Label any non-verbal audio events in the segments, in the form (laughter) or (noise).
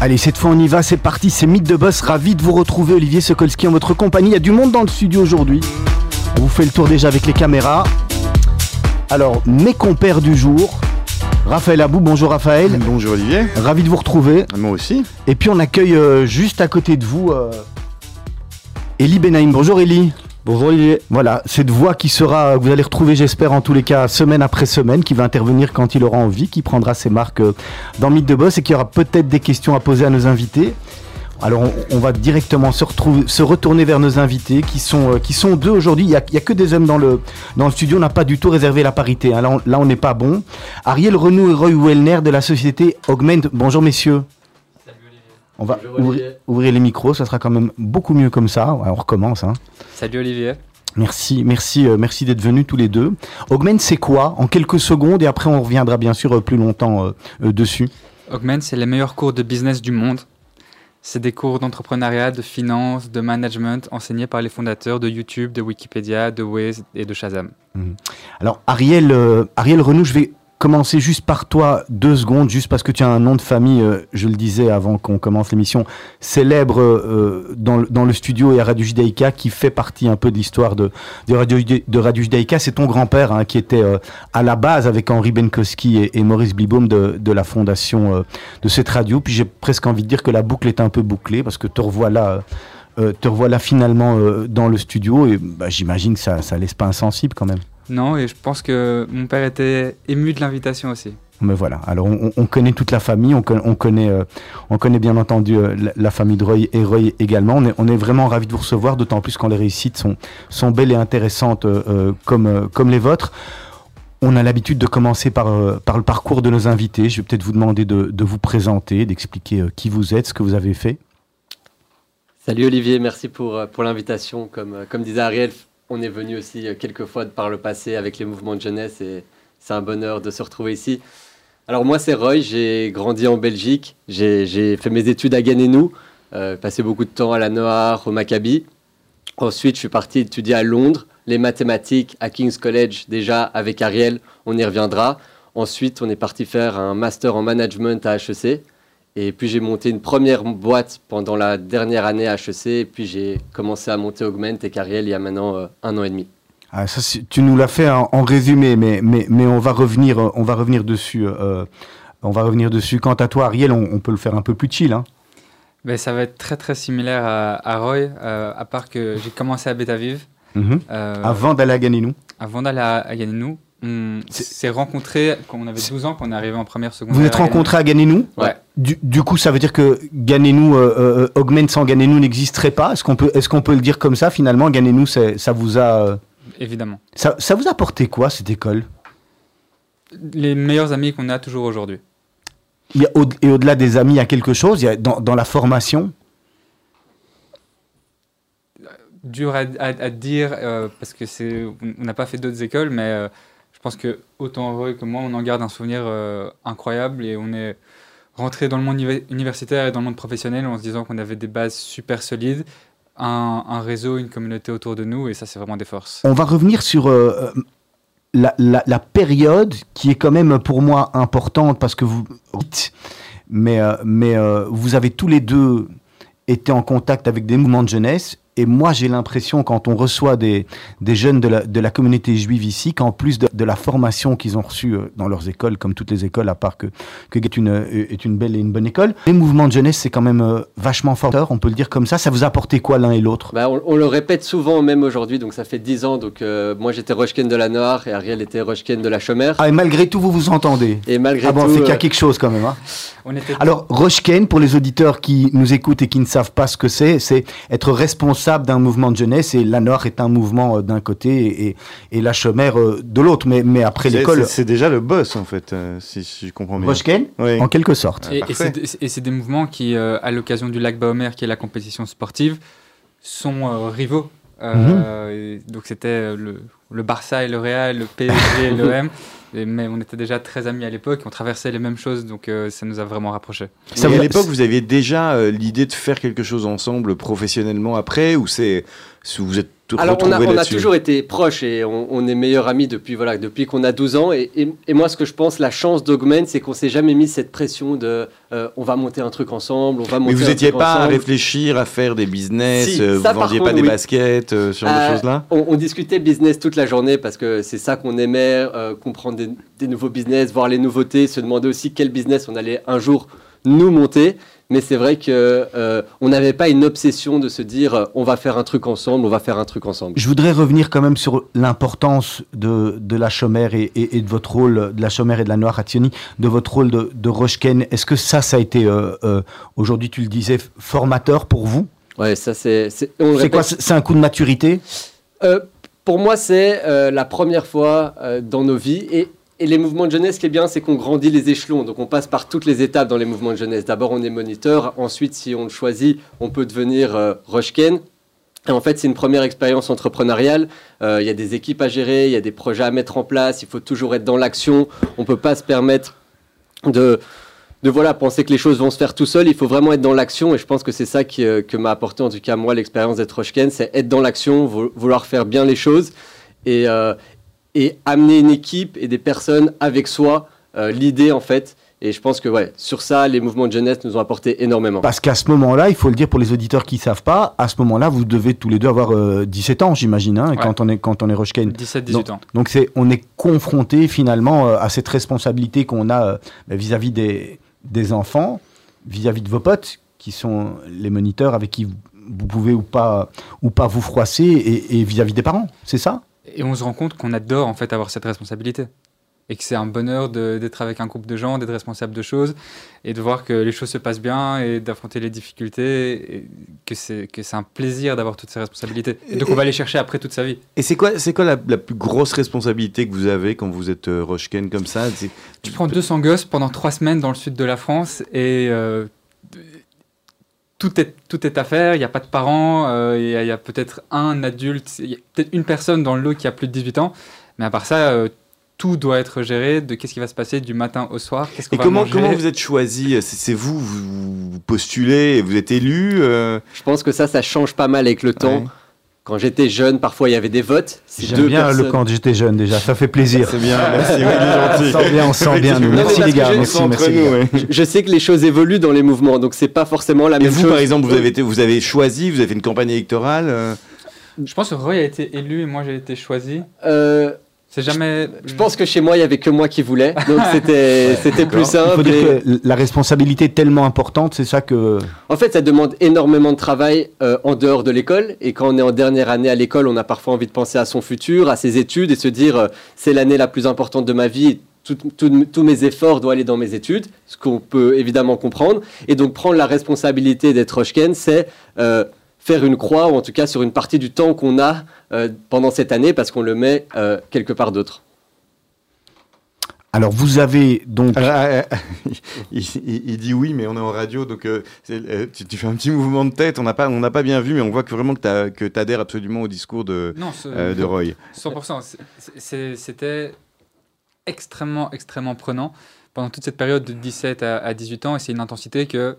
Allez, cette fois on y va, c'est parti, c'est Mythe de Boss, ravi de vous retrouver Olivier Sokolski en votre compagnie. Il y a du monde dans le studio aujourd'hui. On vous fait le tour déjà avec les caméras. Alors, mes compères du jour, Raphaël Abou, bonjour Raphaël. Bonjour Olivier. Ravi de vous retrouver. Moi aussi. Et puis on accueille euh, juste à côté de vous euh, Elie Benaïm. Bonjour Elie. Voilà, cette voix qui sera, vous allez retrouver j'espère en tous les cas semaine après semaine, qui va intervenir quand il aura envie, qui prendra ses marques euh, dans Mythe de Boss et qui aura peut-être des questions à poser à nos invités. Alors on, va directement se, retrouver, se retourner vers nos invités qui sont, euh, qui sont deux aujourd'hui. Il n'y a, que des hommes dans le, dans le studio, on n'a pas du tout réservé la parité. hein. Là, on- Là on n'est pas bon. Ariel Renou et Roy Wellner de la société Augment. Bonjour messieurs. On va ouvrir, les micros, ça sera quand même beaucoup mieux comme ça. Ouais, on recommence. Hein. Salut Olivier. Merci, merci, euh, merci d'être venus tous les deux. Augment, c'est quoi? En quelques secondes, et après on reviendra bien sûr euh, plus longtemps euh, euh, dessus. Augment, c'est les meilleurs cours de business du monde. C'est des cours d'entrepreneuriat, de finance, de management enseignés par les fondateurs de YouTube, de Wikipédia, de Waze et de Shazam. Alors Ariel, euh, Ariel Renou, je vais commencer juste par toi deux secondes, juste parce que tu as un nom de famille, euh, je le disais avant qu'on commence l'émission, célèbre euh, dans, le- studio et à Radio Judaïka, qui fait partie un peu de l'histoire de, de, Radio, de. C'est ton grand-père hein, qui était euh, à la base avec Henri Benkowski et, Maurice Blibaum de, la fondation de cette radio. Puis j'ai presque envie de dire que la boucle est un peu bouclée, parce que te revoilà... te finalement dans le studio et bah, j'imagine que ça, ça laisse pas insensible quand même. Non, et je pense que mon père était ému de l'invitation aussi. Mais voilà, alors on, on connaît toute la famille, on, con- on connaît, euh, on connaît bien entendu euh, la, la famille de Roy et Roy également. On est, on est vraiment ravis de vous recevoir, d'autant plus quand les réussites sont, sont belles et intéressantes euh, comme, euh, comme les vôtres. On a l'habitude de commencer par, euh, par le parcours de nos invités. Je vais peut-être vous demander de, de vous présenter, d'expliquer euh, qui vous êtes, ce que vous avez fait. Salut Olivier, merci pour, pour l'invitation. Comme, comme disait Ariel, on est venu aussi euh, quelques fois par le passé avec les mouvements de jeunesse et c'est un bonheur de se retrouver ici. Alors moi c'est Roy, j'ai grandi en Belgique, j'ai j'ai fait mes études à Ganenou, euh, passé beaucoup de temps à la Noire, au Maccabi. Ensuite je suis parti étudier à Londres les mathématiques à King's College déjà avec Ariel, on y reviendra. Ensuite on est parti faire un master en management à HEC. Et puis j'ai monté une première boîte pendant la dernière année à HEC. Et puis j'ai commencé à monter Augment et Cariel il y a maintenant euh, un an et demi. Ah, ça, tu nous l'as fait en, en résumé, mais, mais, mais on, va revenir, euh, on va revenir dessus. euh, on va revenir dessus. Quant à toi, Ariel, on, on peut le faire un peu plus chill. Hein. Ben, ça va être très très similaire à, à Roy, euh, à part que j'ai commencé à Betaviv. Mhm. Euh, Avant d'aller à Ganenou. avant d'aller à, à Ganenou. On C'est- s'est rencontrés quand on avait 12 ans, quand on est arrivé en première seconde. Vous êtes rencontrés à Ganenou Ouais. du, du coup, ça veut dire que Ganenou, euh, euh, Augment sans Ganenou n'existerait pas? Est-ce qu'on peut, est qu'on peut le dire comme ça Finalement, Ganenou, c'est- ça vous a, euh, Évidemment. ça, ça vous a apporté quoi cette école? Les meilleurs amis qu'on a toujours aujourd'hui. Et au-delà des amis, il y a quelque chose? Il y a, dans, dans la formation? Dur à, à- à dire euh, parce que c'est on n'a pas fait d'autres écoles mais euh, je pense que autant Roy que moi on en garde un souvenir euh, incroyable et on est rentré dans le monde univer- universitaire et dans le monde professionnel en se disant qu'on avait des bases super solides un, réseau une communauté autour de nous et ça c'est vraiment des forces On va revenir sur euh, euh, la, la- période qui est quand même pour moi importante parce que vous, mais, vous avez tous les deux été en contact avec des mouvements de jeunesse. Et moi, j'ai l'impression, quand on reçoit des, des jeunes de la, de la communauté juive ici, qu'en plus de, de la formation qu'ils ont reçue euh, dans leurs écoles, comme toutes les écoles, à part que, que est une, euh, est une belle et une bonne école, les mouvements de jeunesse, c'est quand même euh, vachement fort, on peut le dire comme ça. Ça vous a apporté quoi l'un et l'autre? Bah, on, on le répète souvent même aujourd'hui, donc ça fait 10 ans. Donc euh, moi j'étais Rochken de la Noire et Ariel était Rochken de la Chomère. Ah, et malgré tout, vous vous entendez Et malgré Ah bon, tout, c'est qu'il y a quelque chose quand même. Hein. (laughs) on était Alors, Rochken, pour les auditeurs qui nous écoutent et qui ne savent pas ce que c'est, c'est être responsable responsable d'un mouvement de jeunesse et la Noire est un mouvement euh, d'un côté et, et la Chomère euh, de l'autre. Mais, mais après l'école, c'est- déjà le boss, en fait, euh, si, si je comprends bien. Rochken, Oui. en quelque sorte. Et, c'est des- et c'est des mouvements qui, euh, à l'occasion du lac Baomer, qui est la compétition sportive, sont euh, rivaux. Euh, et donc c'était le, le Barça et le Real, le PSG et (laughs) l'OM. Et- Mais on était déjà très amis à l'époque, on traversait les mêmes choses, donc euh, ça nous a vraiment rapprochés. Ça à l'époque, vous aviez déjà euh, l'idée de faire quelque chose ensemble professionnellement après, ou c'est si vous êtes tout Alors, on a, on a toujours été proches et on, on est meilleurs amis depuis, voilà, depuis qu'on a 12 ans. Et, et- et moi, ce que je pense, la chance d'Augment, c'est qu'on s'est jamais mis cette pression de euh, on va monter un truc ensemble, on va monter Mais vous n'étiez pas à réfléchir à faire des business, Si, euh, vous par vendiez contre, pas des oui. baskets, euh, ce genre Euh, de choses-là On, on discutait business toute la journée parce que c'est ça qu'on aimait, comprendre des, des nouveaux business, voir les nouveautés, se demander aussi quel business on allait un jour nous monter. Mais c'est vrai que euh, on n'avait pas une obsession de se dire on va faire un truc ensemble, on va faire un truc ensemble. Je voudrais revenir quand même sur l'importance de, de la chômère et, et- et de votre rôle, de la chômère et de la Noire à Tioni, de votre rôle de, de Rochken. Est-ce que ça, ça a été, euh, euh, aujourd'hui tu le disais, formateur pour vous? Ouais, ça c'est. c'est- quoi. C'est un coup de maturité? Pour moi, c'est euh, la première fois euh, dans nos vies. Et, et les mouvements de jeunesse, ce qui est bien, c'est qu'on grandit les échelons. Donc, on passe par toutes les étapes dans les mouvements de jeunesse. D'abord, on est moniteur. Ensuite, si on le choisit, on peut devenir euh, Rochken. Et en fait, c'est une première expérience entrepreneuriale. Euh, Il y a des équipes à gérer, il y a des projets à mettre en place. Il faut toujours être dans l'action. On ne peut pas se permettre de, voilà, penser que les choses vont se faire tout seul. Il faut vraiment être dans l'action. Et je pense que c'est ça qui, euh, que m'a apporté, en tout cas, moi, l'expérience d'être Rochken. C'est être dans l'action, vou- vouloir faire bien les choses et, euh, et amener une équipe et des personnes avec soi, euh, l'idée, en fait. Et je pense que, ouais, sur ça, les mouvements de jeunesse nous ont apporté énormément. Parce qu'à ce moment-là, il faut le dire pour les auditeurs qui ne savent pas, à ce moment-là, vous devez tous les deux avoir euh, 17 ans, j'imagine, hein, Ouais. quand on est, quand on est Rochken. 17-18 ans. Donc c'est, on est confronté finalement euh, à cette responsabilité qu'on a euh, bah, vis-à-vis des, des enfants, vis-à-vis de vos potes, qui sont les moniteurs avec qui vous, vous pouvez ou pas, ou pas vous froisser, et, et vis-à-vis des parents, c'est ça? Et on se rend compte qu'on adore en fait avoir cette responsabilité. Et que c'est un bonheur d'être avec un groupe de gens, d'être responsable de choses, et de voir que les choses se passent bien, et d'affronter les difficultés, et que c'est un plaisir d'avoir toutes ces responsabilités. Et donc on va les chercher après toute sa vie. Et c'est quoi, quoi la, la plus grosse responsabilité que vous avez quand vous êtes euh, Rochken comme ça? Tu prends 200 gosses pendant trois semaines dans le sud de la France, et euh, tout, est, tout est à faire, il n'y a pas de parents, euh, il y a, peut-être un adulte, il y a peut-être une personne dans le lot qui a plus de 18 ans, mais à part ça, euh, tout doit être géré de qu'est-ce qui va se passer du matin au soir, qu'est-ce qu'on Et va comment, manger. comment vous êtes choisi? C'est c'est vous, vous postulez, et vous êtes élu euh, Je pense que ça, ça change pas mal avec le temps. Ouais. Quand j'étais jeune, parfois, il y avait des votes. J'aime bien personnes- le quand j'étais jeune déjà, ça fait plaisir. C'est bien, merci, oui, (laughs) gentil. bien, on sent bien. nous. Merci les gars, merci, merci. les gars. Je, sais que les choses évoluent dans les mouvements, donc c'est pas forcément la Et même vous, chose. par exemple, vous avez, été, vous avez choisi, vous avez fait une campagne électorale euh, Je pense que Roy a été élu et moi j'ai été choisi. Euh, C'est jamais. je pense que chez moi, il y avait que moi qui voulais, donc (laughs) c'était c'était plus Il faut simple. dire et- que la responsabilité est tellement importante, c'est ça que. En fait, ça demande énormément de travail euh, en dehors de l'école. Et quand on est en dernière année à l'école, on a parfois envie de penser à son futur, à ses études et se dire euh, c'est l'année la plus importante de ma vie. tous mes efforts doivent aller dans mes études, ce qu'on peut évidemment comprendre. Et donc prendre la responsabilité d'être Rochken, c'est euh, faire une croix, ou en tout cas sur une partie du temps qu'on a euh, pendant cette année, parce qu'on le met euh, quelque part d'autre. Alors vous avez donc. Alors, euh, (laughs) il, dit oui, mais on est en radio, donc euh, euh, tu, tu fais un petit mouvement de tête. On n'a pas, on n'a pas bien vu, mais on voit que vraiment que tu adhères absolument au discours de, Non, ce- euh, de Roy. 100%. C'est- c'est- C'était extrêmement, extrêmement prenant pendant toute cette période de 17 à, à 18 ans. Et c'est une intensité que,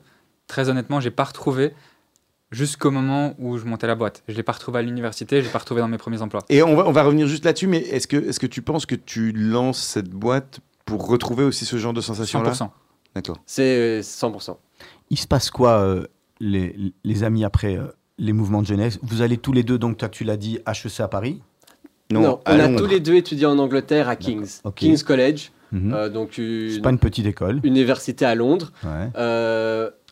très honnêtement, j'ai pas retrouvée jusqu'au moment où je montais la boîte. Je l'ai pas retrouvée à l'université, je l'ai pas retrouvée dans mes premiers emplois. Et on va, on va revenir juste là-dessus, mais est-ce que, est-ce que tu penses que tu lances cette boîte pour retrouver aussi ce genre de sensation-là 100%. D'accord. C'est 100%. Il se passe quoi, euh, les, les amis, après euh, les mouvements de jeunesse? Vous allez tous les deux, donc toi tu l'as dit, HEC à Paris? Non, à on a Londres. tous les deux étudié en Angleterre à King's. King's College, Mhm. euh, donc une pas une petite école. université à Londres. Ouais.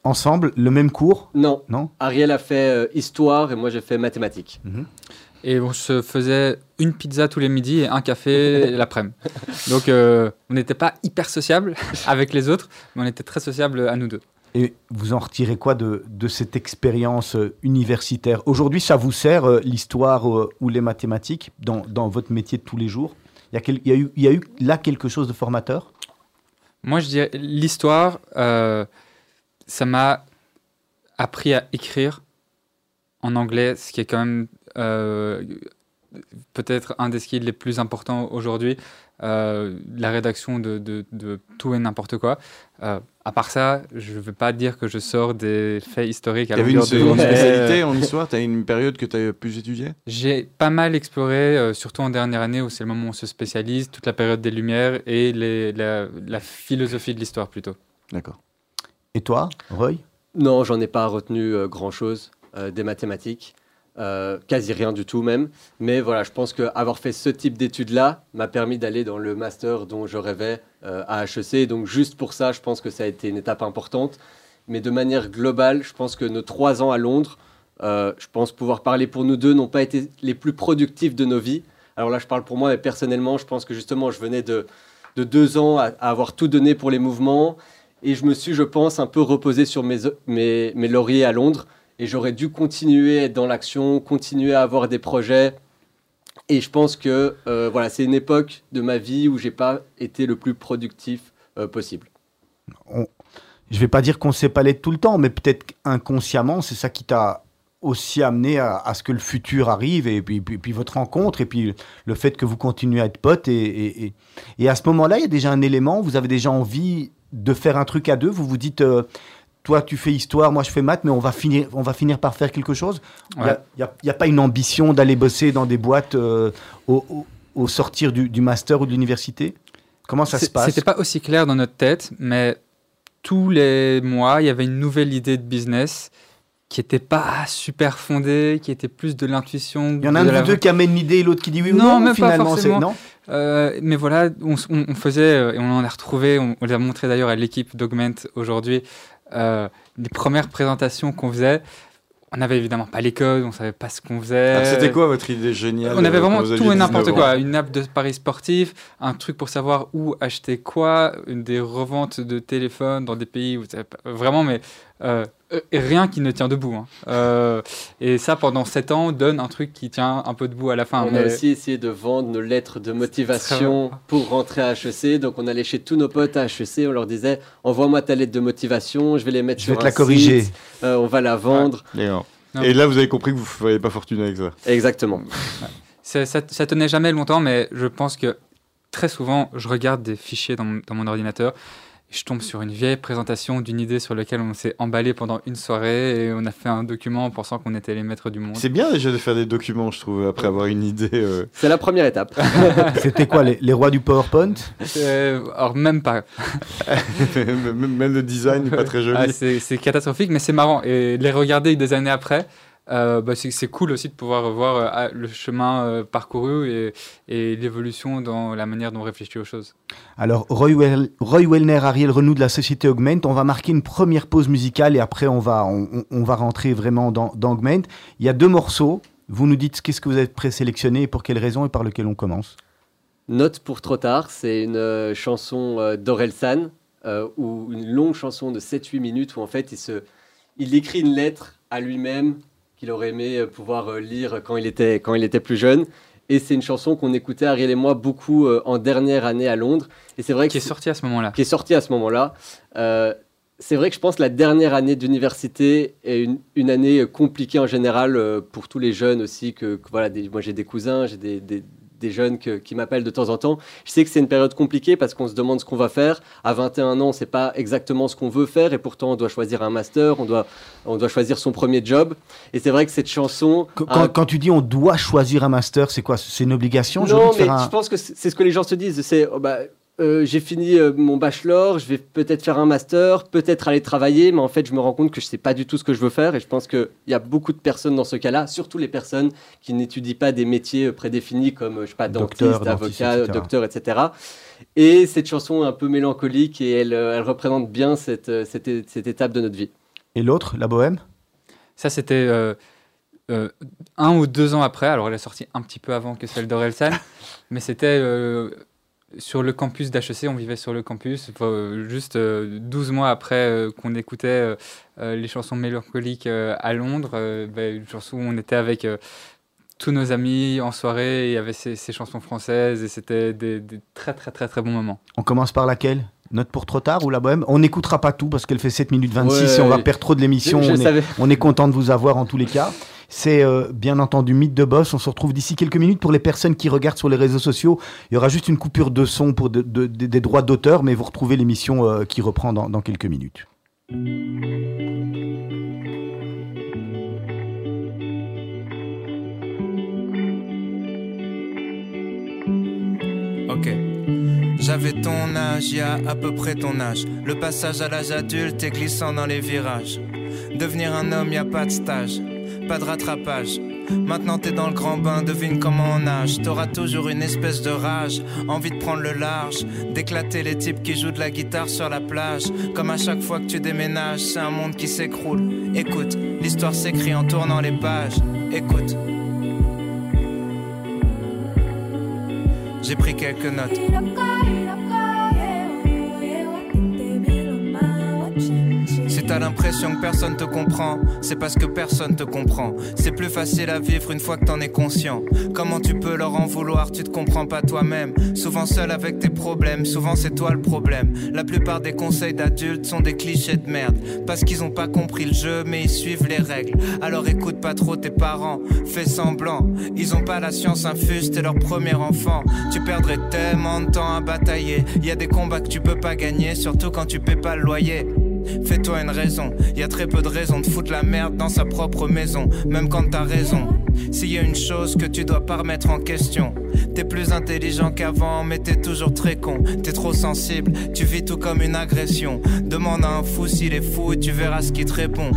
Ensemble, le même cours? Non, Non? Ariel a fait euh, histoire et moi j'ai fait mathématiques. Et on se faisait une pizza tous les midis et un café (laughs) l'après-midi. Donc euh, on n'était pas hyper sociable (laughs) avec les autres, mais on était très sociable à nous deux. Et vous en retirez quoi de, de cette expérience euh, universitaire? Aujourd'hui, ça vous sert euh, l'histoire euh, ou les mathématiques dans, dans, votre métier de tous les jours? Il y, a quel, il, y a eu, il y, a eu, là quelque chose de formateur? Moi, je dirais l'histoire, euh, ça m'a appris à écrire en anglais, ce qui est quand même euh, peut-être un des skills les plus importants aujourd'hui. Euh, la rédaction de, de, de tout et n'importe quoi. Euh, à part ça, je ne veux pas dire que je sors des faits historiques. Tu avais une, une spécialité en histoire? Tu as une période que tu as pu étudier J'ai pas mal exploré, euh, surtout en dernière année où c'est le moment où on se spécialise, toute la période des Lumières et les, la, la philosophie de l'histoire plutôt. D'accord. Et toi, Roy Non, j'en ai pas retenu euh, grand-chose euh, des mathématiques. Euh, quasi rien du tout même. Mais voilà, je pense qu'avoir fait ce type d'études-là m'a permis d'aller dans le master dont je rêvais à HEC. Donc juste pour ça, je pense que ça a été une étape importante. Mais de manière globale, je pense que nos trois ans à Londres, je pense pouvoir parler pour nous deux, n'ont pas été les plus productifs de nos vies. Alors là, je parle pour moi, mais personnellement, je pense que justement, je venais de, de deux ans à avoir tout donné pour les mouvements. Et je me suis, je pense, un peu reposé sur mes, mes, mes lauriers à Londres et j'aurais dû continuer à être dans l'action, continuer à avoir des projets. Et je pense que euh, voilà, c'est une époque de ma vie où j'ai pas été le plus productif euh, possible. On, je vais pas dire qu'on sait pas l'être tout le temps, mais peut-être inconsciemment, c'est ça qui t'a aussi amené à, à, ce que le futur arrive et puis, puis, puis, votre rencontre et puis le fait que vous continuez à être potes. Et, et, et, et à ce moment-là, il y a déjà un élément, vous avez déjà envie de faire un truc à deux, vous vous dites... Euh, toi tu fais histoire, moi je fais maths, mais on va finir, on va finir par faire quelque chose. Il Ouais. n'y a, pas une ambition d'aller bosser dans des boîtes euh, au, au, au, sortir du, du, master ou de l'université? Comment ça se passe? C'était pas aussi clair dans notre tête, mais tous les mois, il y avait une nouvelle idée de business qui n'était pas super fondée, qui était plus de l'intuition. Il y en a un de la... deux qui amène l'idée et l'autre qui dit oui ou non, même finalement, pas forcément. non euh, mais voilà, on, on, on, faisait, et on en a retrouvé, on, on les a montré d'ailleurs à l'équipe d'Augment aujourd'hui, euh, les premières présentations qu'on faisait, on n'avait évidemment pas les codes, on savait pas ce qu'on faisait. C'était quoi votre idée géniale On avait vraiment tout et n'importe quoi. Une app de paris sportif, un truc pour savoir où acheter quoi, une des reventes de téléphone dans des pays où vraiment, mais euh, rien qui ne tient debout. Hein. Euh, et ça, pendant 7 ans, donne un truc qui tient un peu debout à la fin. On mais... a aussi essayé de vendre nos lettres de motivation pour rentrer à HEC. Donc, on allait chez tous nos potes à HEC. On leur disait Envoie-moi ta lettre de motivation, je vais les mettre je sur vais te un la corriger. Site, euh, on va la vendre. Ouais. Et, et là, vous avez compris que vous ne feriez pas fortune avec ça. Exactement. Ouais. Ça, ça, tenait jamais longtemps, mais je pense que très souvent, je regarde des fichiers dans mon ordinateur je tombe sur une vieille présentation d'une idée sur laquelle on s'est emballé pendant une soirée et on a fait un document en pensant qu'on était les maîtres du monde. C'est bien déjà de faire des documents, je trouve, après avoir une idée. Euh... (laughs) C'est la première étape. (laughs) C'était quoi, les, les, rois du PowerPoint? Euh, Alors, même pas. (laughs) même le design n'est pas très joli. Ah, c'est catastrophique, mais c'est marrant. Et les regarder des années après, euh, bah c'est cool aussi de pouvoir voir euh, le chemin euh, parcouru et, et l'évolution dans la manière dont on réfléchit aux choses. Alors, Roy, well, Roy Wellner, Ariel Renou de la société Augment, on va marquer une première pause musicale et après on va, on, on va rentrer vraiment dans, dans, Augment. Il y a deux morceaux. Vous nous dites qu'est-ce que vous avez présélectionné et pour quelles raisons et par lequel on commence. Note pour trop tard, c'est une euh, chanson d'Orelsan euh, ou une longue chanson de 7-8 minutes où en fait il, se, il écrit une lettre à lui-même qu'il aurait aimé euh, pouvoir lire quand il était, quand il était plus jeune. Et c'est une chanson qu'on écoutait, Ariel et moi, beaucoup euh, en dernière année à Londres. Et c'est vrai qui est, est sortie à ce moment-là. Qui est sortie à ce moment-là. Euh, c'est vrai que je pense que la dernière année d'université est une, une, année compliquée en général euh, pour tous les jeunes aussi. Que, que voilà, des, moi j'ai des cousins, j'ai des, des, des, jeunes que, qui m'appellent de temps en temps. Je sais que c'est une période compliquée parce qu'on se demande ce qu'on va faire. À 21 ans, on ne sait pas exactement ce qu'on veut faire et pourtant on doit choisir un master, on doit, on doit choisir son premier job. Et c'est vrai que cette chanson. Quand, tu dis on doit choisir un master, c'est quoi? C'est une obligation? Non, mais un... je pense que c'est ce que les gens se disent. C'est. Oh bah, euh, j'ai fini euh, mon bachelor, je vais peut-être faire un master, peut-être aller travailler, mais en fait, je me rends compte que je ne sais pas du tout ce que je veux faire. Et je pense qu'il y a beaucoup de personnes dans ce cas-là, surtout les personnes qui n'étudient pas des métiers prédéfinis comme, je sais pas, dentiste, docteur, avocat, dentiste, etc. docteur, etc. Et cette chanson est un peu mélancolique et elle, elle représente bien cette, cette, cette, étape de notre vie. Et l'autre, la bohème? Ça, c'était. Euh... Euh, un ou deux ans après, alors elle est sortie un petit peu avant que celle d'Orelsan, (laughs) mais c'était euh, sur le campus d'HEC, on vivait sur le campus, juste 12 mois après qu'on écoutait les chansons mélancoliques à Londres, ben, une chanson où on était avec tous nos amis en soirée, il y avait ces, chansons françaises et c'était des, très très très très bons moments. On commence par laquelle? Note pour trop tard ou la bohème? On n'écoutera pas tout parce qu'elle fait 7 minutes 26 et on va perdre trop de l'émission. On, on, est content de vous avoir en tous les cas. C'est euh, bien entendu Mythe de Boss. On se retrouve d'ici quelques minutes pour les personnes qui regardent sur les réseaux sociaux. Il y aura juste une coupure de son pour des droits d'auteur, mais vous retrouvez l'émission euh, qui reprend dans, quelques minutes. Ok. J'avais ton âge, y a à peu près ton âge. Le passage à l'âge adulte est glissant dans les virages. Devenir un homme, y a pas de stage, pas de rattrapage. Maintenant t'es dans le grand bain, devine comment on nage. T'auras toujours une espèce de rage, envie de prendre le large, d'éclater les types qui jouent de la guitare sur la plage. Comme à chaque fois que tu déménages, c'est un monde qui s'écroule. Écoute, l'histoire s'écrit en tournant les pages. Écoute. J'ai pris quelques notes. T'as l'impression que personne te comprend, c'est parce que personne te comprend. C'est plus facile à vivre une fois que t'en es conscient. Comment tu peux leur en vouloir, tu te comprends pas toi-même. Souvent seul avec tes problèmes, souvent c'est toi le problème. La plupart des conseils d'adultes sont des clichés de merde. Parce qu'ils ont pas compris le jeu, mais ils suivent les règles. Alors écoute pas trop tes parents, fais semblant. Ils ont pas la science infuse, t'es leur premier enfant. Tu perdrais tellement de temps à batailler. Y a des combats que tu peux pas gagner, surtout quand tu paies pas le loyer. Fais-toi une raison, y a très peu de raisons de foutre la merde dans sa propre maison, même quand t'as raison. S'il y a une chose que tu dois pas remettre en question, t'es plus intelligent qu'avant, mais t'es toujours très con. T'es trop sensible, tu vis tout comme une agression. Demande à un fou s'il est fou et tu verras ce qu'il te répond.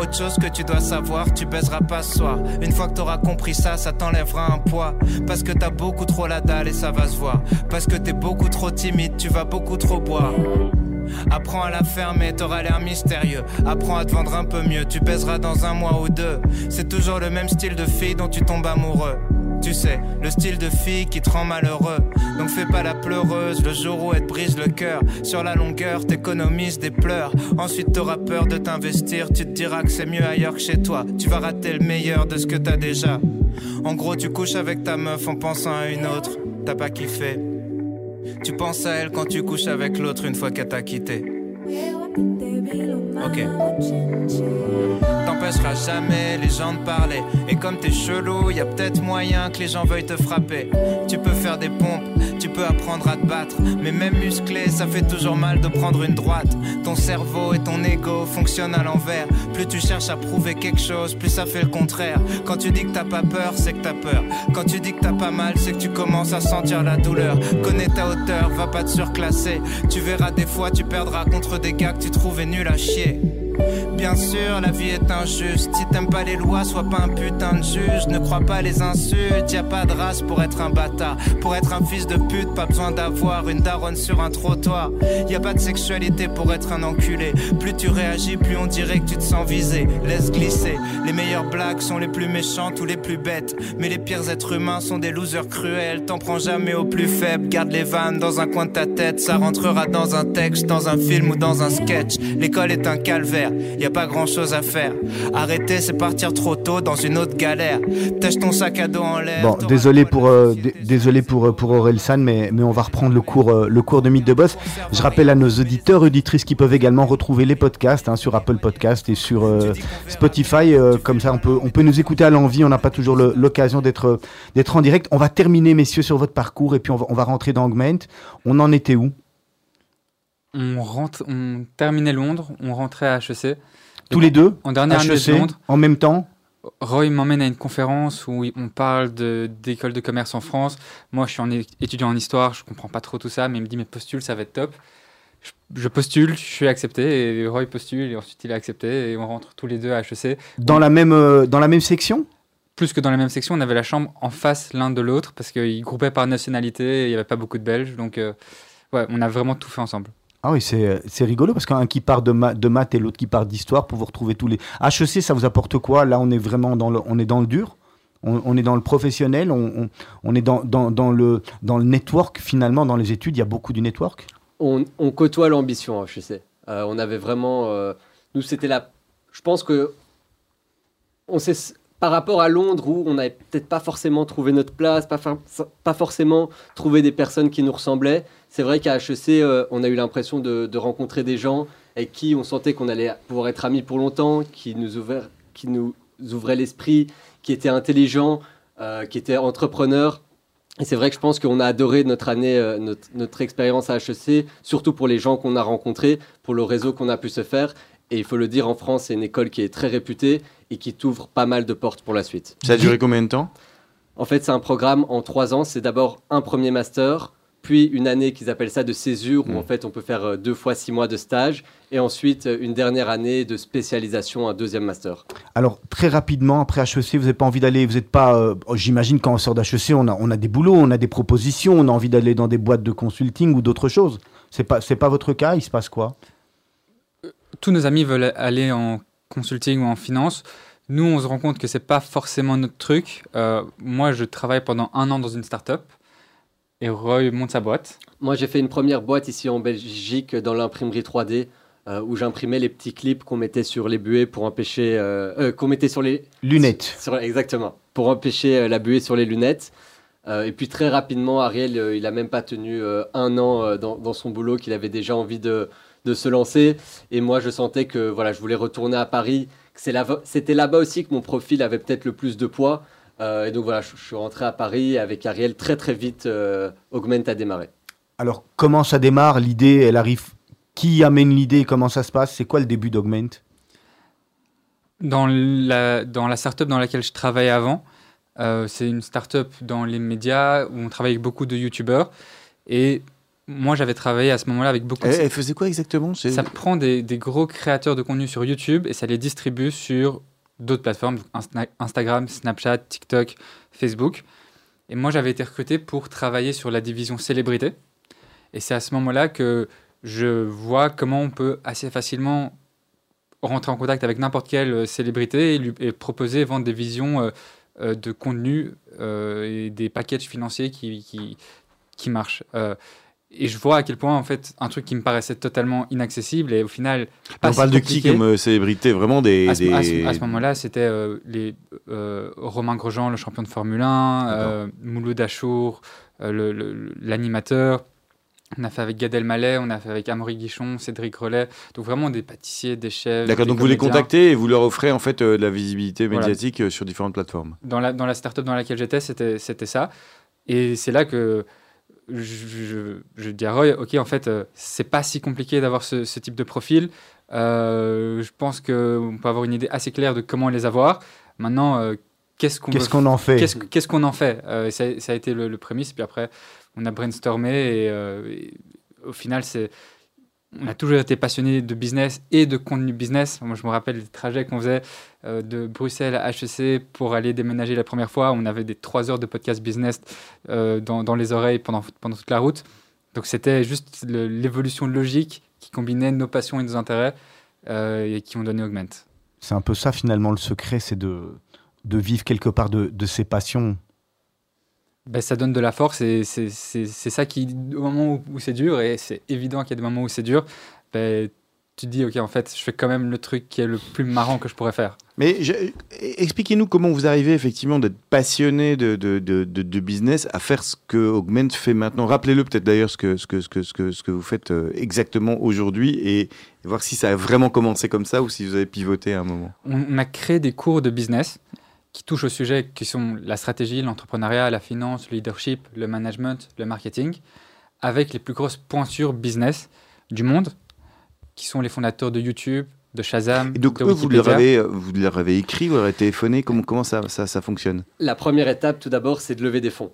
Autre chose que tu dois savoir, tu baiseras pas ce soir. Une fois que t'auras compris ça, ça t'enlèvera un poids. Parce que t'as beaucoup trop la dalle et ça va se voir. Parce que t'es beaucoup trop timide, tu vas beaucoup trop boire. Apprends à la fermer, t'auras l'air mystérieux. Apprends à te vendre un peu mieux, tu pèseras dans un mois ou deux. C'est toujours le même style de fille dont tu tombes amoureux. Tu sais, le style de fille qui te rend malheureux. Donc fais pas la pleureuse le jour où elle te brise le cœur. Sur la longueur, t'économises des pleurs. Ensuite, t'auras peur de t'investir. Tu te diras que c'est mieux ailleurs que chez toi. Tu vas rater le meilleur de ce que t'as déjà. En gros, tu couches avec ta meuf en pensant à une autre. T'as pas kiffé. Tu penses à elle quand tu couches avec l'autre une fois qu'elle t'a quitté. Ok. T'empêcheras jamais les gens de parler. Et comme t'es chelou, y a peut-être moyen que les gens veuillent te frapper. Tu peux faire des pompes, tu peux apprendre à te battre. Mais même musclé, ça fait toujours mal de prendre une droite. Ton cerveau et ton ego fonctionnent à l'envers. Plus tu cherches à prouver quelque chose, plus ça fait le contraire. Quand tu dis que t'as pas peur, c'est que t'as peur. Quand tu dis que t'as pas mal, c'est que tu commences à sentir la douleur. Connais ta hauteur, va pas te surclasser. Tu verras des fois, tu perdras contre des gars que tu trouvais nuls à chier. Bien sûr, la vie est injuste. Si t'aimes pas les lois, sois pas un putain de juge. Ne crois pas les insultes. Y a pas de race pour être un bâtard. Pour être un fils de pute, pas besoin d'avoir une daronne sur un trottoir. Y a pas de sexualité pour être un enculé. Plus tu réagis, plus on dirait que tu te sens visé. Laisse glisser. Les meilleures blagues sont les plus méchantes ou les plus bêtes. Mais les pires êtres humains sont des losers cruels. T'en prends jamais au plus faible. Garde les vannes dans un coin de ta tête. Ça rentrera dans un texte, dans un film ou dans un sketch. L'école est un calvaire pas grand chose à faire. Arrêter, c'est partir trop tôt dans une autre galère. Tâche ton sac à dos en l'air. Bon, désolé pour, euh, désolé pour, euh, pour Aurel San, mais, mais on va reprendre le cours, euh, le cours de Mythe de Boss. Je rappelle à nos auditeurs, auditrices qui peuvent également retrouver les podcasts hein, sur Apple Podcast et sur Spotify. comme ça, on peut, on peut nous écouter à l'envie. On n'a pas toujours l'occasion d'être d'être en direct. On va terminer, messieurs, sur votre parcours et puis on va, on va rentrer dans Augment. On en était où? On, rentre, on terminait Londres, on rentrait à HEC. Tous les deux En dernière année de Londres. En même temps Roy m'emmène à une conférence où on parle d'école de, commerce en France. Moi, je suis en, étudiant en histoire, je comprends pas trop tout ça, mais il me dit, mais postule, ça va être top. Je, postule, je suis accepté, et Roy postule, et ensuite il est accepté, et on rentre tous les deux à HEC. Dans, la, même, euh, dans la même section? Plus que dans la même section, on avait la chambre en face l'un de l'autre parce qu'ils groupaient par nationalité, il n'y avait pas beaucoup de Belges, donc euh, ouais, on a vraiment tout fait ensemble. Ah oui, c'est rigolo parce qu'un qui part de, de maths et l'autre qui part d'histoire pour vous retrouver tous les. HEC, ça vous apporte quoi? Là, on est vraiment dans le, on est dans le dur? On, est dans le professionnel, on, on est dans, dans, dans, le, dans le network finalement, dans les études, il y a beaucoup du network? On, on côtoie l'ambition je sais. on avait vraiment... nous, c'était la... Je pense que... On s'est par rapport à Londres où on n'avait peut-être pas forcément trouvé notre place, pas, pas forcément trouvé des personnes qui nous ressemblaient, c'est vrai qu'à HEC, euh, on a eu l'impression de, rencontrer des gens avec qui on sentait qu'on allait pouvoir être amis pour longtemps, qui nous, ouvraient, qui nous ouvraient l'esprit, qui étaient intelligents, euh, qui étaient entrepreneurs. Et c'est vrai que je pense qu'on a adoré notre année, euh, notre, notre expérience à HEC, surtout pour les gens qu'on a rencontrés, pour le réseau qu'on a pu se faire. Et il faut le dire, en France, c'est une école qui est très réputée et qui t'ouvre pas mal de portes pour la suite. Ça a duré combien de temps? En fait, c'est un programme en trois ans. C'est d'abord un premier master, puis une année qu'ils appellent ça de césure, où en fait on peut faire euh, deux fois six mois de stage, et ensuite euh, une dernière année de spécialisation, un deuxième master. Alors très rapidement, après HEC, vous n'avez pas envie d'aller, vous n'êtes pas, euh, j'imagine quand on sort d'HEC, on a, on a des boulots, on a des propositions, on a envie d'aller dans des boîtes de consulting ou d'autres choses. C'est pas, c'est pas votre cas, il se passe quoi? Tous nos amis veulent aller en consulting ou en finance. Nous, on se rend compte que c'est pas forcément notre truc. Euh, moi, je travaille pendant un an dans une start-up et Roy monte sa boîte. Moi, j'ai fait une première boîte ici en Belgique dans l'imprimerie 3D euh, où j'imprimais les petits clips qu'on mettait sur les buées pour empêcher. Euh, qu'on mettait sur les. Lunettes. exactement. Pour empêcher la buée sur les lunettes. et puis très rapidement, Ariel, il a même pas tenu un an dans, dans, son boulot qu'il avait déjà envie de, de se lancer. Et moi, je sentais que voilà, je voulais retourner à Paris. C'était là-bas aussi que mon profil avait peut-être le plus de poids. Euh, et donc voilà, je, suis rentré à Paris avec Ariel très très vite. Euh, Augment a démarré. Alors comment ça démarre L'idée, elle arrive. Qui amène l'idée Comment ça se passe? C'est quoi le début d'Augment dans la, dans la startup dans laquelle je travaillais avant, euh, c'est une startup dans les médias où on travaille avec beaucoup de youtubeurs. Et moi, j'avais travaillé à ce moment-là avec beaucoup. de... elle faisait quoi exactement? Ça prend des, gros créateurs de contenu sur YouTube et ça les distribue sur d'autres plateformes, Instagram, Snapchat, TikTok, Facebook. Et moi, j'avais été recruté pour travailler sur la division célébrité. Et c'est à ce moment-là que je vois comment on peut assez facilement rentrer en contact avec n'importe quelle euh, célébrité et lui proposer, vendre des visions euh, euh, de contenu et des packages financiers qui, qui, qui marchent et je vois à quel point en fait un truc qui me paraissait totalement inaccessible et au final on parle de qui comme euh, célébrité vraiment des à ce, moment-là c'était euh, les euh, Romain Grosjean le champion de Formule 1 Mouloud Achour l'animateur on a fait avec Gad Elmaleh, on a fait avec Amaury Guichon, Cédric Rollet, donc vraiment des pâtissiers, des chefs. D'accord, donc vous les contactez et vous leur offrez en fait de la visibilité médiatique sur différentes plateformes. Dans la, dans la startup dans laquelle j'étais, c'était ça. Et c'est là que je, je, dis à Roy, ok, en fait, euh, c'est pas si compliqué d'avoir ce, type de profil. Euh, je pense qu'on peut avoir une idée assez claire de comment les avoir. Maintenant, euh, qu'est-ce qu'on qu'est-ce qu'on en fait Qu'est-ce qu'on en fait? Ça, ça, a été le, le, prémisse. Puis après, on a brainstormé et au final, c'est on a toujours été passionné de business et de contenu business. Moi, je me rappelle des trajets qu'on faisait euh, de Bruxelles à HEC pour aller déménager la première fois. On avait des trois heures de podcast business euh, dans, les oreilles pendant, toute la route. Donc, c'était juste l'évolution logique qui combinait nos passions et nos intérêts euh, et qui ont donné Augment. C'est un peu ça, finalement, le secret, c'est de, de vivre quelque part de, de ses passions ben, ça donne de la force et c'est ça qui, au moment où, c'est dur, et c'est évident qu'il y a des moments où c'est dur, ben, tu te dis, ok, en fait, je fais quand même le truc qui est le plus marrant que je pourrais faire. Mais expliquez-nous comment vous arrivez effectivement d'être passionné de, de, de, de, business à faire ce que Augment fait maintenant. Rappelez-le peut-être d'ailleurs ce que, ce, que, ce, que, ce, que, ce que vous faites euh, exactement aujourd'hui et voir si ça a vraiment commencé comme ça ou si vous avez pivoté à un moment. On a créé des cours de business qui touchent au sujet qui sont la stratégie, l'entrepreneuriat, la finance, le leadership, le management, le marketing, avec les plus grosses pointures business du monde, qui sont les fondateurs de YouTube, de Shazam. Et donc, de vous, leur avez, vous leur avez écrit, vous leur avez téléphoné, comment, comment ça, ça, ça fonctionne? La première étape, tout d'abord, c'est de lever des fonds.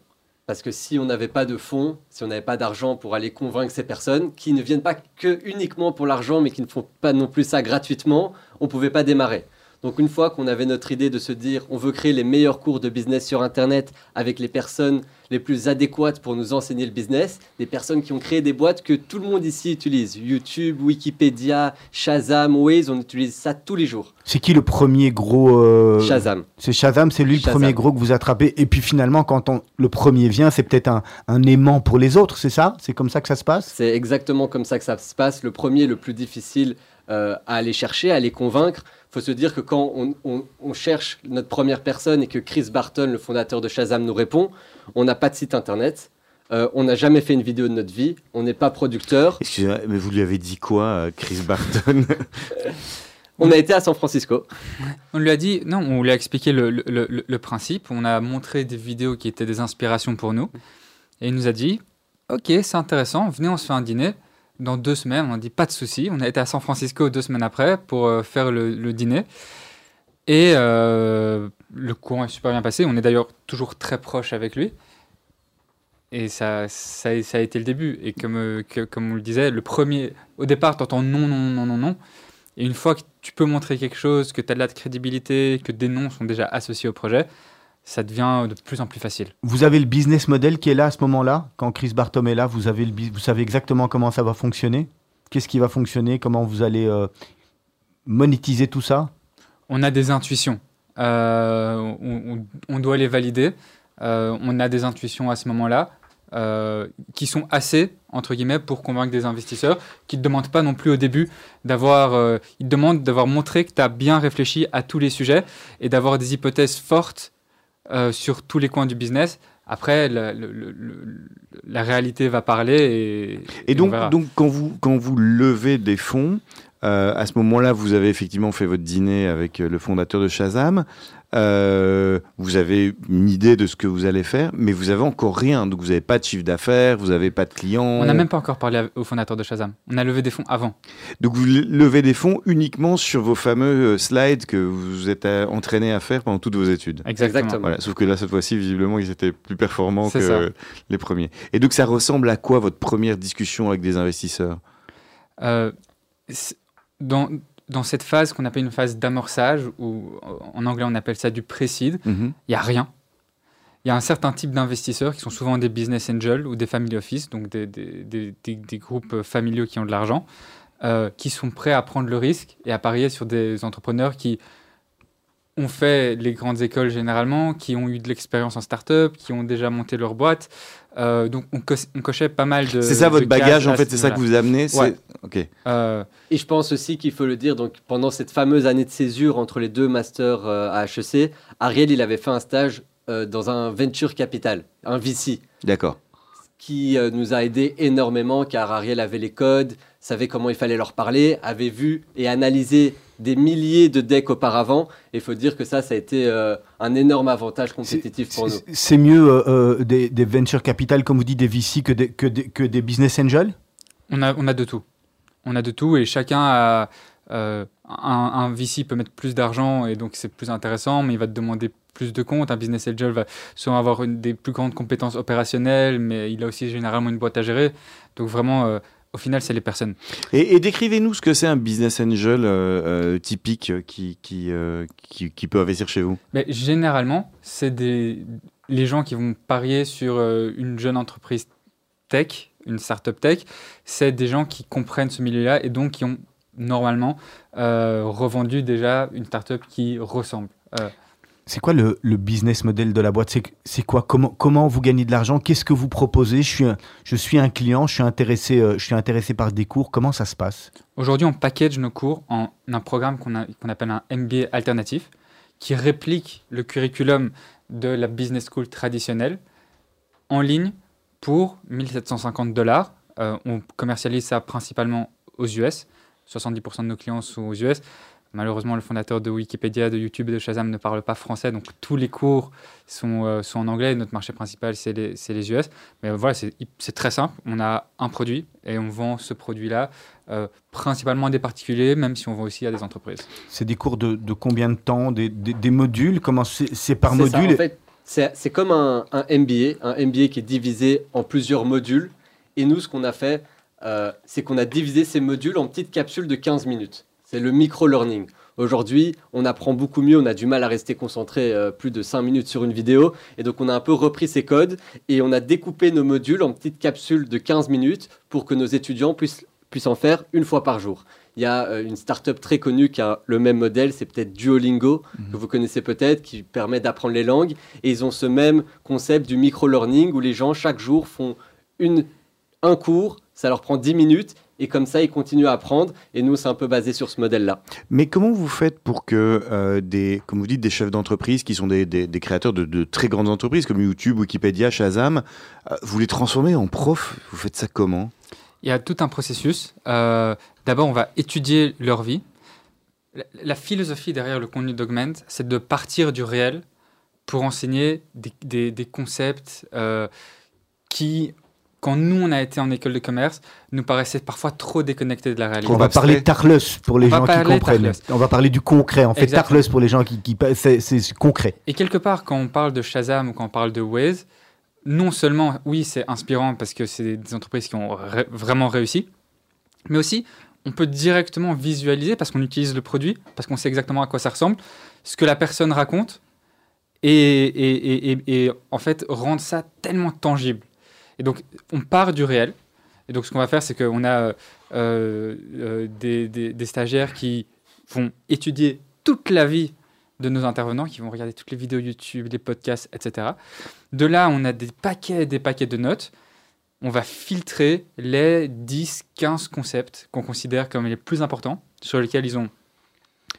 Parce que si on n'avait pas de fonds, si on n'avait pas d'argent pour aller convaincre ces personnes qui ne viennent pas que uniquement pour l'argent, mais qui ne font pas non plus ça gratuitement, on ne pouvait pas démarrer. Donc une fois qu'on avait notre idée de se dire on veut créer les meilleurs cours de business sur Internet avec les personnes les plus adéquates pour nous enseigner le business, des personnes qui ont créé des boîtes que tout le monde ici utilise, YouTube, Wikipédia, Shazam, Waze, on utilise ça tous les jours. C'est qui le premier gros euh, Shazam. C'est Shazam, c'est lui le premier gros que vous attrapez. Et puis finalement, quand on, le premier vient, c'est peut-être un, un aimant pour les autres, c'est ça? C'est comme ça que ça se passe? C'est exactement comme ça que ça se passe. Le premier, le plus difficile euh, à aller chercher, à les convaincre. Il faut se dire que quand on, on- on cherche notre première personne et que Chris Barton, le fondateur de Shazam, nous répond, on n'a pas de site internet, euh, on n'a jamais fait une vidéo de notre vie, on n'est pas producteur, Excusez-moi, mais vous lui avez dit quoi, euh, Chris Barton (laughs) on a été à San Francisco. On lui a dit, non, on lui a expliqué le, le- le- le principe, on a montré des vidéos qui étaient des inspirations pour nous, et il nous a dit, ok, c'est intéressant, venez, on se fait un dîner. Dans deux semaines, on a dit, pas de souci. On a été à San Francisco deux semaines après pour euh, faire le, dîner. Et euh, le courant est super bien passé. On est d'ailleurs toujours très proche avec lui. Et ça, ça, a- été le début. Et comme, euh, comme on le disait, le premier, au départ, tu entends non, non, non, non, non. Et une fois que tu peux montrer quelque chose, que tu as de la crédibilité, que des noms sont déjà associés au projet, ça devient de plus en plus facile. Vous avez le business model qui est là à ce moment-là Quand Chris Bartom est là, vous, avez le, vous savez exactement comment ça va fonctionner? Qu'est-ce qui va fonctionner? Comment vous allez euh, monétiser tout ça? On a des intuitions. Euh, on, doit les valider. Euh, on a des intuitions à ce moment-là euh, qui sont assez, entre guillemets, pour convaincre des investisseurs qui ne te demandent pas non plus au début d'avoir... euh, ils demandent d'avoir montré que tu as bien réfléchi à tous les sujets et d'avoir des hypothèses fortes euh, sur tous les coins du business. Après, la, le- le- le- la réalité va parler et, Et donc quand, vous, quand vous levez des fonds, euh, à ce moment-là, vous avez effectivement fait votre dîner avec euh, le fondateur de Shazam. Euh, vous avez une idée de ce que vous allez faire, mais vous avez encore rien. Donc, vous n'avez pas de chiffre d'affaires, vous n'avez pas de clients. On n'a même pas encore parlé au fondateur de Shazam. On a levé des fonds avant. Donc, vous levez des fonds uniquement sur vos fameux euh, slides que vous êtes euh, entraîné à faire pendant toutes vos études. Exactement. Voilà, sauf que là, cette fois-ci, visiblement, ils étaient plus performants que ça. les premiers. Et donc, ça ressemble à quoi votre première discussion avec des investisseurs? Euh, dans, dans cette phase qu'on appelle une phase d'amorçage, ou euh, en anglais on appelle ça du pré-seed, il n'y a rien. Il y a un certain type d'investisseurs qui sont souvent des business angels ou des family office, donc des, des- des- des- des groupes familiaux qui ont de l'argent, euh, qui sont prêts à prendre le risque et à parier sur des entrepreneurs qui ont fait les grandes écoles généralement, qui ont eu de l'expérience en start-up, qui ont déjà monté leur boîte. Euh, donc on, co- on cochait pas mal de. C'est ça votre bagage, en fait, ce c'est ça que vous amenez Ouais. Ok. Euh, Et je pense aussi qu'il faut le dire, donc pendant cette fameuse année de césure entre les deux masters euh, à HEC, Ariel, il avait fait un stage euh, dans un venture capital, un VC, D'accord. qui euh, nous a aidé énormément car Ariel avait les codes, savait comment il fallait leur parler, avait vu et analysé des milliers de decks auparavant. Et il faut dire que ça, ça a été euh, un énorme avantage compétitif pour nous. C'est- C'est mieux euh, euh, des, des venture capital, comme vous dites, des VC que des, que des, que des business angels? On a, on a de tout. On a de tout et chacun a. euh, un, un VC peut mettre plus d'argent et donc c'est plus intéressant, mais il va te demander plus de comptes. Un business angel va souvent avoir une, des plus grandes compétences opérationnelles, mais il a aussi généralement une boîte à gérer. Donc vraiment, euh, au final, c'est les personnes. Et, et décrivez-nous ce que c'est un business angel euh, euh, typique euh, qui, qui, euh, qui, qui peut investir chez vous. Mais généralement, c'est des les gens qui vont parier sur une jeune entreprise tech, une startup tech. C'est des gens qui comprennent ce milieu-là et donc qui ont normalement revendu déjà une startup qui ressemble. C'est quoi le, business model de la boîte C'est quoi comment, comment vous gagnez de l'argent Qu'est-ce que vous proposez je suis, un, je suis un client, je suis, intéressé, euh, je suis intéressé par des cours. Comment ça se passe Aujourd'hui, on package nos cours en un programme qu'on appelle un MBA alternatif, qui réplique le curriculum de la business school traditionnelle en ligne pour 1750 dollars. Euh, on commercialise ça principalement aux US. 70% de nos clients sont aux US. Malheureusement, le fondateur de Wikipédia, de YouTube et de Shazam ne parle pas français, donc tous les cours sont, euh, sont en anglais. Notre marché principal, c'est les, US. Mais voilà, c'est très simple. On a un produit et on vend ce produit-là euh, principalement à des particuliers, même si on vend aussi à des entreprises. C'est des cours de, de combien de temps? Des, des- des modules? Comment c'est par ça, module? en fait, c'est c'est comme un, un MBA, un MBA qui est divisé en plusieurs modules. Et nous, ce qu'on a fait, euh, c'est qu'on a divisé ces modules en petites capsules de 15 minutes. C'est le micro-learning. Aujourd'hui, on apprend beaucoup mieux, on a du mal à rester concentré euh, plus de 5 minutes sur une vidéo. Et donc, on a un peu repris ces codes et on a découpé nos modules en petites capsules de 15 minutes pour que nos étudiants puissent, puissent en faire une fois par jour. Il y a euh, une startup très connue qui a le même modèle, c'est peut-être Duolingo, que vous connaissez peut-être, qui permet d'apprendre les langues. Et ils ont ce même concept du micro-learning où les gens, chaque jour, font une, un cours, ça leur prend 10 minutes. Et comme ça, ils continuent à apprendre. Et nous, c'est un peu basé sur ce modèle-là. Mais comment vous faites pour que euh, des, comme vous dites, des chefs d'entreprise qui sont des, des- des créateurs de, de très grandes entreprises comme YouTube, Wikipédia, Shazam, euh, vous les transformez en profs? Vous faites ça comment? Il y a tout un processus. Euh, D'abord, on va étudier leur vie. La, la philosophie derrière le contenu d'Augment, c'est de partir du réel pour enseigner des, des- des concepts euh, qui, quand nous, on a été en école de commerce, nous paraissaient parfois trop déconnectés de la réalité. On va abstrait. parler tarlus pour les On va gens qui parler comprennent. tarlus. On va parler du concret. En fait, Exactement. tarlus pour les gens qui, qui c'est c'est concret. Et quelque part, quand on parle de Shazam ou quand on parle de Waze, non seulement, oui, c'est inspirant parce que c'est des entreprises qui ont ré- vraiment réussi, mais aussi, on peut directement visualiser parce qu'on utilise le produit, parce qu'on sait exactement à quoi ça ressemble, ce que la personne raconte, et, et, et, et- et en fait, rendre ça tellement tangible. Et donc, on part du réel. Et donc, ce qu'on va faire, c'est qu'on a euh, euh, des, des- stagiaires qui vont étudier toute la vie de nos intervenants, qui vont regarder toutes les vidéos YouTube, les podcasts, etc. De là, on a des paquets et des paquets de notes. On va filtrer les 10, 15 concepts qu'on considère comme les plus importants, sur lesquels ils ont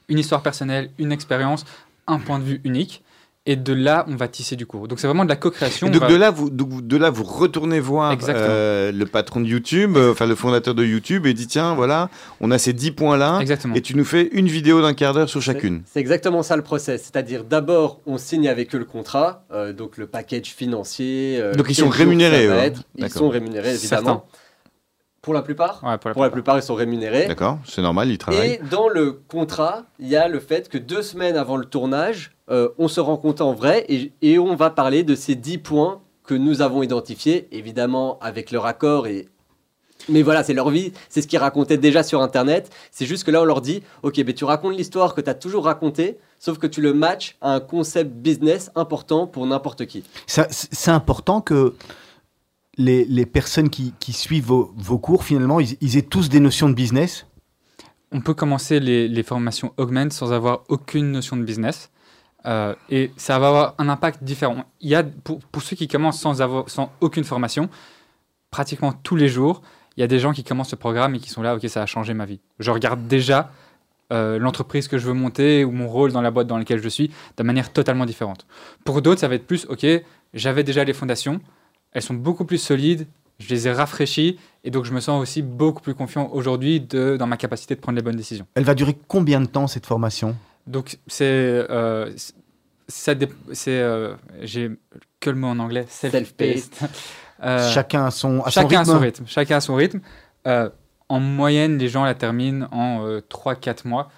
une histoire personnelle, une expérience, un point de vue unique. Et de là, on va tisser du cours. Donc, c'est vraiment de la co-création. Donc va- de là, vous, de là, vous retournez voir euh, le patron de YouTube, euh, enfin le fondateur de YouTube, et dit tiens, voilà, on a ces 10 points-là, Exactement. et tu nous fais une vidéo d'un quart d'heure sur chacune. C'est exactement ça le process. C'est-à-dire, d'abord, on signe avec eux le contrat, euh, donc le package financier. euh, Donc, ils sont rémunérés, hein. être. Ils sont rémunérés, évidemment. Certains. Pour la plupart Ouais, pour la Pour la plupart. ils sont rémunérés. D'accord, c'est normal, il travaille. Et dans le contrat, il y a le fait que deux semaines avant le tournage, euh, on se rencontre en vrai et, et on va parler de ces 10 points que nous avons identifiés, évidemment avec leur accord. Et... Mais voilà, c'est leur vie, c'est ce qu'ils racontaient déjà sur Internet. C'est juste que là, on leur dit, ok, ben, tu racontes l'histoire que tu as toujours racontée, sauf que tu le matches à un concept business important pour n'importe qui. C'est important que les, personnes qui, suivent vos, cours, finalement, ils, ils aient tous des notions de business. On peut commencer les, formations Augment sans avoir aucune notion de business. Euh, et ça va avoir un impact différent. Il y a, pour, ceux qui commencent sans aucune formation, pratiquement tous les jours, il y a des gens qui commencent ce programme et qui sont là, ok, ça a changé ma vie. Je regarde déjà euh, l'entreprise que je veux monter ou mon rôle dans la boîte dans laquelle je suis de manière totalement différente. Pour d'autres, ça va être plus, ok, j'avais déjà les fondations, elles sont beaucoup plus solides, je les ai rafraîchies et donc je me sens aussi beaucoup plus confiant aujourd'hui dans ma capacité de prendre les bonnes décisions. Elle va durer combien de temps cette formation? Donc c'est euh, c'est euh, j'ai que le mot en anglais self-paced. (laughs) Euh, Chacun à son, à son chacun rythme. à son rythme. Chacun à son rythme. Euh, en moyenne, les gens la terminent en 3-4 mois.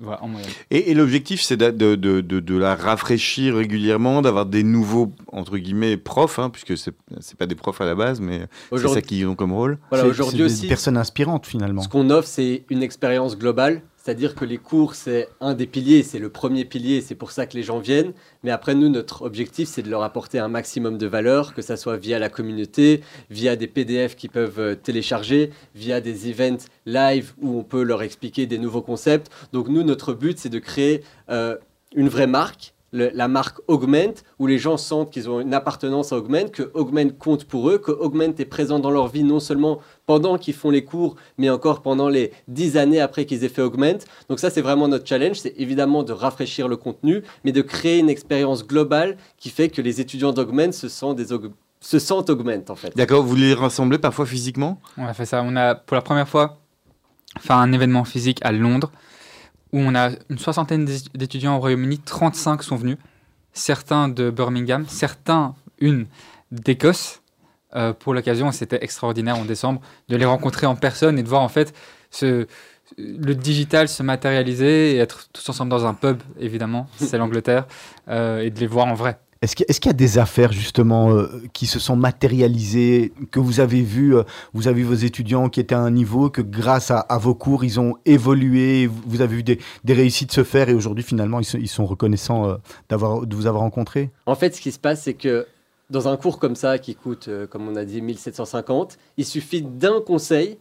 Voilà, en moyenne. Et, et l'objectif, c'est de, de, de, de- de la rafraîchir régulièrement, d'avoir des nouveaux, entre guillemets, profs, hein, puisque c'est c'est pas des profs à la base, mais c'est ça qu'ils ont comme rôle. voilà, C'est- aujourd'hui c'est des aussi, personnes inspirantes finalement. Ce qu'on offre, c'est une expérience globale, c'est-à-dire que les cours, c'est un des piliers, c'est le premier pilier, c'est pour ça que les gens viennent. Mais après, nous, notre objectif, c'est de leur apporter un maximum de valeur, que ça soit via la communauté, via des PDF qu'ils peuvent euh, télécharger, via des events live où on peut leur expliquer des nouveaux concepts. Donc nous, notre but, c'est de créer euh, une vraie marque. Le- la marque Augment, où les gens sentent qu'ils ont une appartenance à Augment, que Augment compte pour eux, que Augment est présent dans leur vie non seulement pendant qu'ils font les cours, mais encore pendant les dix années après qu'ils aient fait Augment. Donc ça, c'est vraiment notre challenge, c'est évidemment de rafraîchir le contenu, mais de créer une expérience globale qui fait que les étudiants d'Augment se sentent, des aug- se sentent Augment, en fait. D'accord, vous les rassemblez parfois physiquement? On a fait ça. On a, pour la première fois, fait un événement physique à Londres où on a une soixantaine d'é- d'étudiants au Royaume-Uni. 35 sont venus. Certains de Birmingham, certains, une d'Écosse. Euh, pour l'occasion, c'était extraordinaire en décembre de les rencontrer en personne et de voir en fait ce, le digital se matérialiser et être tous ensemble dans un pub, évidemment, c'est l'Angleterre, euh, et de les voir en vrai. Est-ce qu'il y, a des affaires justement euh, qui se sont matérialisées, que vous avez vu, euh, vous avez vu vos étudiants qui étaient à un niveau, que grâce à, vos cours, ils ont évolué, vous avez vu des, réussites se faire et aujourd'hui finalement ils, sont reconnaissants euh, de vous avoir rencontré En fait, ce qui se passe, c'est que dans un cours comme ça qui coûte, comme on a dit, 1750, il suffit d'un conseil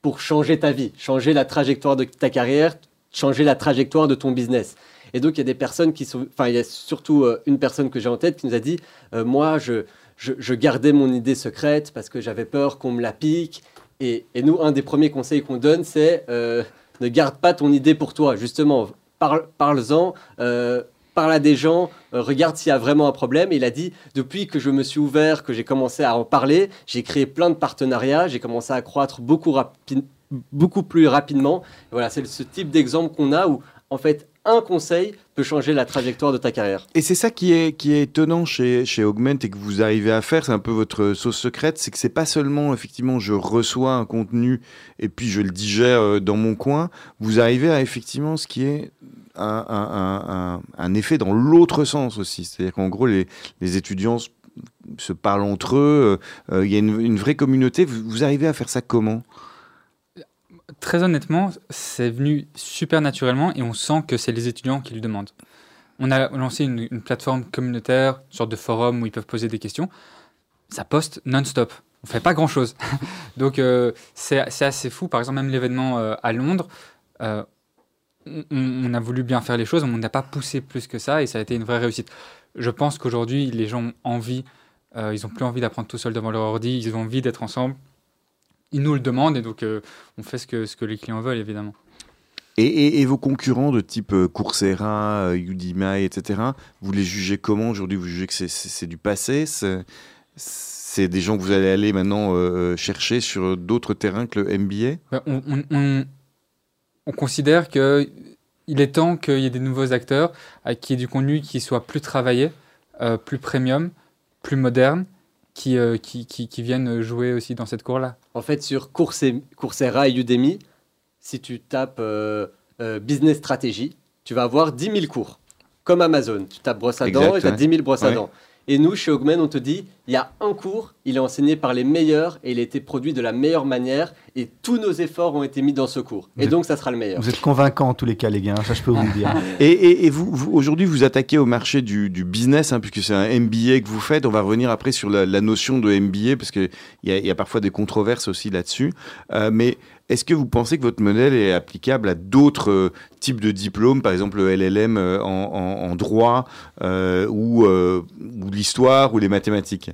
pour changer ta vie, changer la trajectoire de ta carrière, changer la trajectoire de ton business. Et donc, il y a des personnes qui sont. Enfin, il y a surtout euh, une personne que j'ai en tête qui nous a dit euh, Moi, je, je, gardais mon idée secrète parce que j'avais peur qu'on me la pique. Et, et, nous, un des premiers conseils qu'on donne, c'est euh, Ne garde pas ton idée pour toi. Justement, parle-en. parle à des gens, regarde s'il y a vraiment un problème. Et il a dit, depuis que je me suis ouvert, que j'ai commencé à en parler, j'ai créé plein de partenariats, j'ai commencé à croître beaucoup, beaucoup plus rapidement. voilà, c'est ce type d'exemple qu'on a où, en fait, un conseil peut changer la trajectoire de ta carrière. Et c'est ça qui est, qui est étonnant chez, chez Augment et que vous arrivez à faire, c'est un peu votre sauce secrète, c'est que c'est pas seulement effectivement je reçois un contenu et puis je le digère euh, dans mon coin, vous arrivez à effectivement ce qui est un, un, effet dans l'autre sens aussi. C'est-à-dire qu'en gros, les, les étudiants se parlent entre eux, euh, euh, il y a une, une vraie communauté. vous arrivez à faire ça comment? Très honnêtement, c'est venu super naturellement et on sent que c'est les étudiants qui lui demandent. On a lancé une, plateforme communautaire, une sorte de forum où ils peuvent poser des questions. Ça poste non-stop. On fait pas grand-chose. (laughs) Donc euh, c'est assez fou. Par exemple, même l'événement euh, à Londres, euh, on, a voulu bien faire les choses, on n'a pas poussé plus que ça et ça a été une vraie réussite. Je pense qu'aujourd'hui, les gens ont envie, ils n'ont plus envie d'apprendre tout seul devant leur ordi, ils ont envie d'être ensemble ils nous le demandent et donc euh, on fait ce que, ce que les clients veulent évidemment. Et, et, vos concurrents de type euh, Coursera, euh, Udemy, etc., vous les jugez comment aujourd'hui? Vous jugez que c'est du passé? C'est des gens que vous allez aller maintenant chercher sur d'autres terrains que le MBA ben, on, on, considère qu'il est temps qu'il y ait des nouveaux acteurs, qui ait du contenu qui soit plus travaillé, plus premium, plus moderne, euh, qui, qui, qui, viennent jouer aussi dans cette cour-là En fait, sur Coursera et Udemy, si tu tapes euh, euh, business stratégie, tu vas avoir 10 000 cours. Comme Amazon. Tu tapes brosse à dents et tu as 10 000 brosses à dents. Et nous, chez Augmen, on te dit, il y a un cours, il est enseigné par les meilleurs et il a été produit de la meilleure manière et tous nos efforts ont été mis dans ce cours. et donc, ça sera le meilleur. Vous êtes convaincant en tous les cas, les gars, hein, ça je peux vous le dire. (laughs) et, et, vous, aujourd'hui, vous attaquez au marché du, business, hein, puisque c'est un MBA que vous faites. On va revenir après sur la, notion de MBA, parce qu'il y, y, a parfois des controverses aussi là-dessus. Euh, mais est-ce que vous pensez que votre modèle est applicable à d'autres euh, types de diplômes, par exemple le LLM euh, en, droit euh, ou, l'histoire ou les mathématiques?